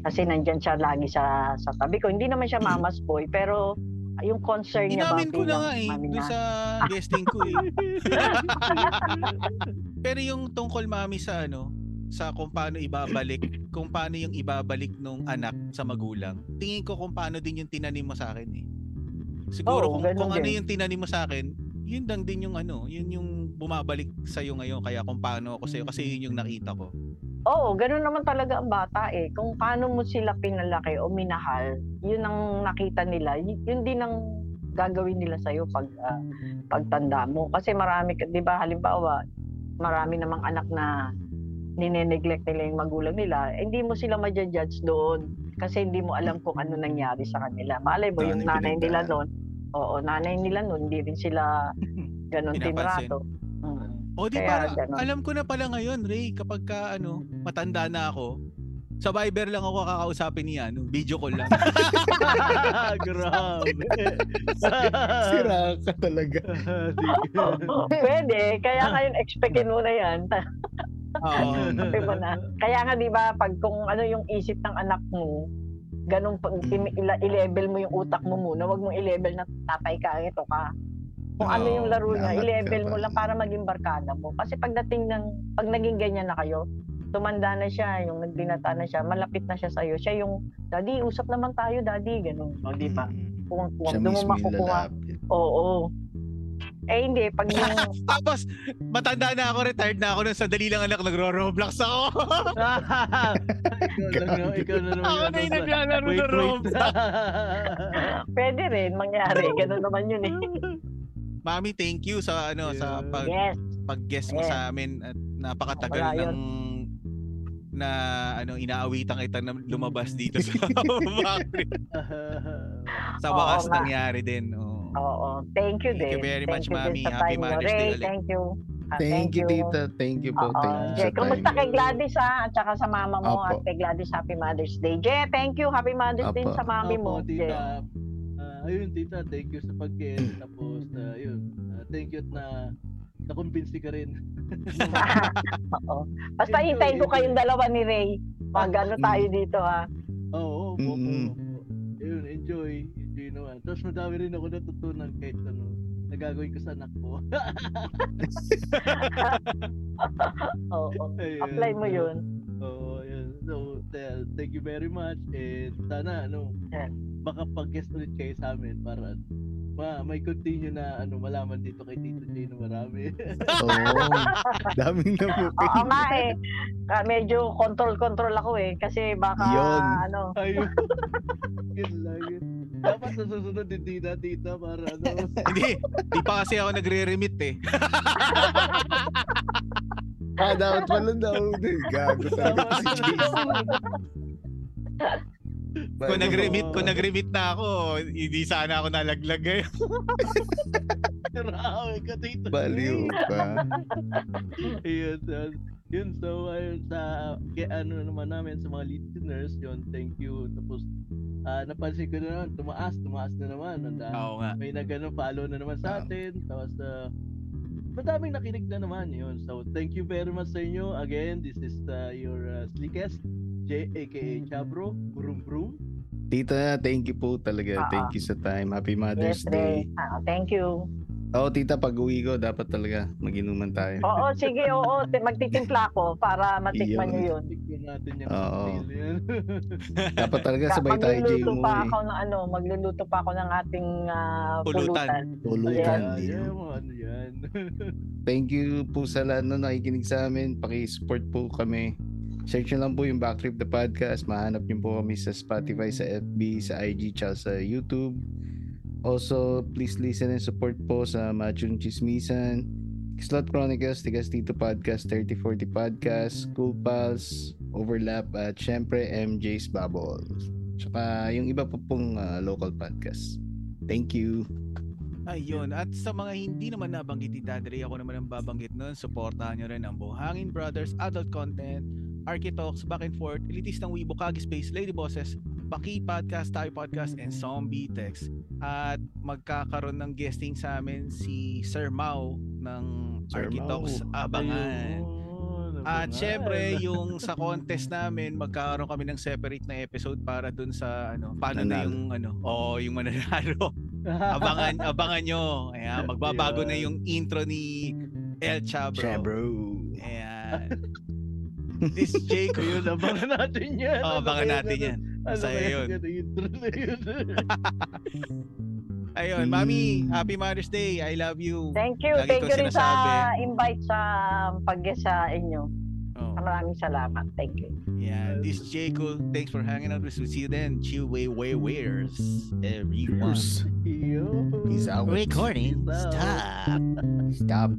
Kasi nandyan siya lagi sa, sa tabi ko. Hindi naman siya mama's boy, pero yung concern niya ba Inamin ko na nga eh, na- sa guesting ko eh. Pero yung tungkol mami sa ano, sa kung paano ibabalik, kung paano yung ibabalik nung anak sa magulang. Tingin ko kung paano din yung tinanim mo sa akin eh. Siguro Oo, kung, kung ano yung tinanim mo sa akin, yun lang din yung ano, yun yung bumabalik sa iyo ngayon kaya kung paano ako sa iyo kasi yun yung nakita ko. Oo, ganun naman talaga ang bata eh. Kung paano mo sila pinalaki o minahal, yun ang nakita nila. Yun din ang gagawin nila sa'yo pag ah, pagtanda mo. Kasi marami, di ba, halimbawa, marami namang anak na nineneglect nila yung magulang nila, eh, hindi mo sila ma-judge doon kasi hindi mo alam kung ano nangyari sa kanila. Malay mo, Paano yung nanay nila noon, oo, nanay nila noon, hindi rin sila ganun tinrato. Mm. O di ba, alam ko na pala ngayon, Ray, kapag ka ano, matanda na ako, sa Viber lang ako kakausapin niya, ano, video call lang. Grabe. Sira ka talaga. Pwede, kaya ngayon expectin mo na yan. Oo. Mo na. Kaya nga 'di ba pag kung ano yung isip ng anak mo, ganun Mm. i-level mo yung utak mo muna, wag mong i-level na tatay ka, ito ka. Kung ano Oo, yung laro niya, i-level mo lang para maging barkada mo. Kasi pagdating ng pag naging ganyan na kayo, tumanda na siya, yung nagbinata na siya, malapit na siya sa iyo. Siya yung, "Daddy, usap naman tayo, Daddy." Ganun, o di ba? Mm. Kung kung Siya mismo makukuha. lalapit. Oo. Eh hindi, pag yung Tapos, matanda na ako, retired na ako, nung sandali lang anak, nagro-roblox ako. ikaw na naman Ako na yung naglalaro ng. Roblox. pwede rin mangyari, ganun naman yun eh. Mami, thank you sa ano sa Yeah. pag Yes. pag-guest mo Yeah. sa amin at napakatagal Wala ng na ano inaawitan kita na lumabas dito sa sa Oo wakas nga. nangyari din. Oo. Oo, thank you Thank din. you very much, you Mami. sa Happy. Mother's Day ulit. thank you. Ah, Thank, you, tita. Thank you po. Oo. Thank you Jay, sa kumusta kay Gladys ha? At saka sa mama mo Opo. at kay Gladys Happy Mother's Day. Jay, thank you. Happy Mother's Day Opo. sa mami mo. Opo, Jay. Ayun, tita, thank you sa pag-guest. Tapos, ah, ayun, ah, thank you at na na-convince ka rin. Oo. Basta hintayin ko kayong dalawa ni Ray. Mag ano tayo dito ha. Oo, opo, Mm-mm. opo. Ayun, enjoy. Enjoy naman. Tapos madami rin ako natutunan kahit ano, nagagawin ko sa anak ko. Oo. Ayun, Apply mo yun. So, th- thank you very much. And sana, ano, baka pag-guest ulit kayo sa amin para ma may continue na ano malaman dito kay Tito Jay na marami. Oo. Daming na po. Oo nga eh. Ah, medyo control-control ako eh. Kasi baka Yun. ano. Ayun. yun lang yun. Dapat sa susunod hindi na tita para ano. Hindi, di pa kasi ako nagre-remit eh. Ah, dapat pala daw. Gago talaga si Jason. Kung nag-remit, kung nag-remit na ako, hindi sana ako nalaglag eh. Grabe ka Tito Baliw ka. Ayun, so, yun so ayun sa kaya ano naman namin sa mga listeners yun thank you tapos ah, napansin ko na naman tumaas tumaas na naman ang dami Oo nga. may nag ano, follow na naman sa Ah. atin tapos uh, madaming nakinig na naman yun so thank you very much sa inyo again this is uh, your uh, slickest J aka Chabro Brum Brum Tita, thank you po talaga. Ah, Thank you sa time. Happy Mother's Yes, Day. Ah, thank you. Oo, tita, pag uwi ko, dapat talaga maginuman tayo. Oo, sige, oo. Ti- Magtitimpla ako para matikman Yun. nyo yun. Natin yung Oo. Dapat talaga sabay tayo, Jay, magluluto pa umuwi. ako ng ano, magluluto pa ako ng ating ah, Pulutan. pulutan. Tulutan. yeah, ano yan Thank you po sa lahat na nakikinig sa amin. Paki-support po kami. Search nyo lang po yung Backtrip the Podcast. Mahanap nyo po kami sa Spotify, sa FB, sa IG, tsaka sa YouTube. Also, please listen and support po sa Machun Chismisan, Slot Chronicles, Tigas Tito Podcast, 3040 Podcast, Cool Pals, Overlap, at syempre MJ's Bubbles. Tsaka yung iba po pong ah, local podcast. Thank you. Ayun. At sa mga hindi naman nabanggit ni Dadre, ako naman ang babanggit nun. Supportahan nyo rin ang Buhangin Brothers, Adult Content, Architalks, Back and Forth, Elitistang Weibo, Kagi Space, Lady Bosses, Baki Podcast, Tayo Podcast, and Zombie Text. At magkakaroon ng guesting sa amin si Sir Mau ng Sir Architalks. Mau. Abangan. Ayun, At abangan. syempre, yung sa contest namin, magkakaroon kami ng separate na episode para dun sa ano, paano na Nanalo. yung ano, oh, yung mananalo. abangan abangan nyo. Ayan, magbabago na yung intro ni El Chabro. Siya, bro. Ayan. This Jacob. Ayun, abangan natin yan. Oh, Ano abangan natin yan. Ano Masaya yun. yun? Ayun. Mami, Happy Mother's Day. I love you. Thank you. Lagi Thank you rin sa invite sa pag sa inyo. Oh, Maraming salamat. Thank you. yeah, this is Jacob. Thanks for hanging out with us. We'll see you then. Chill way way waiters. Everyone. Peace out. Recording. Stop. Stop.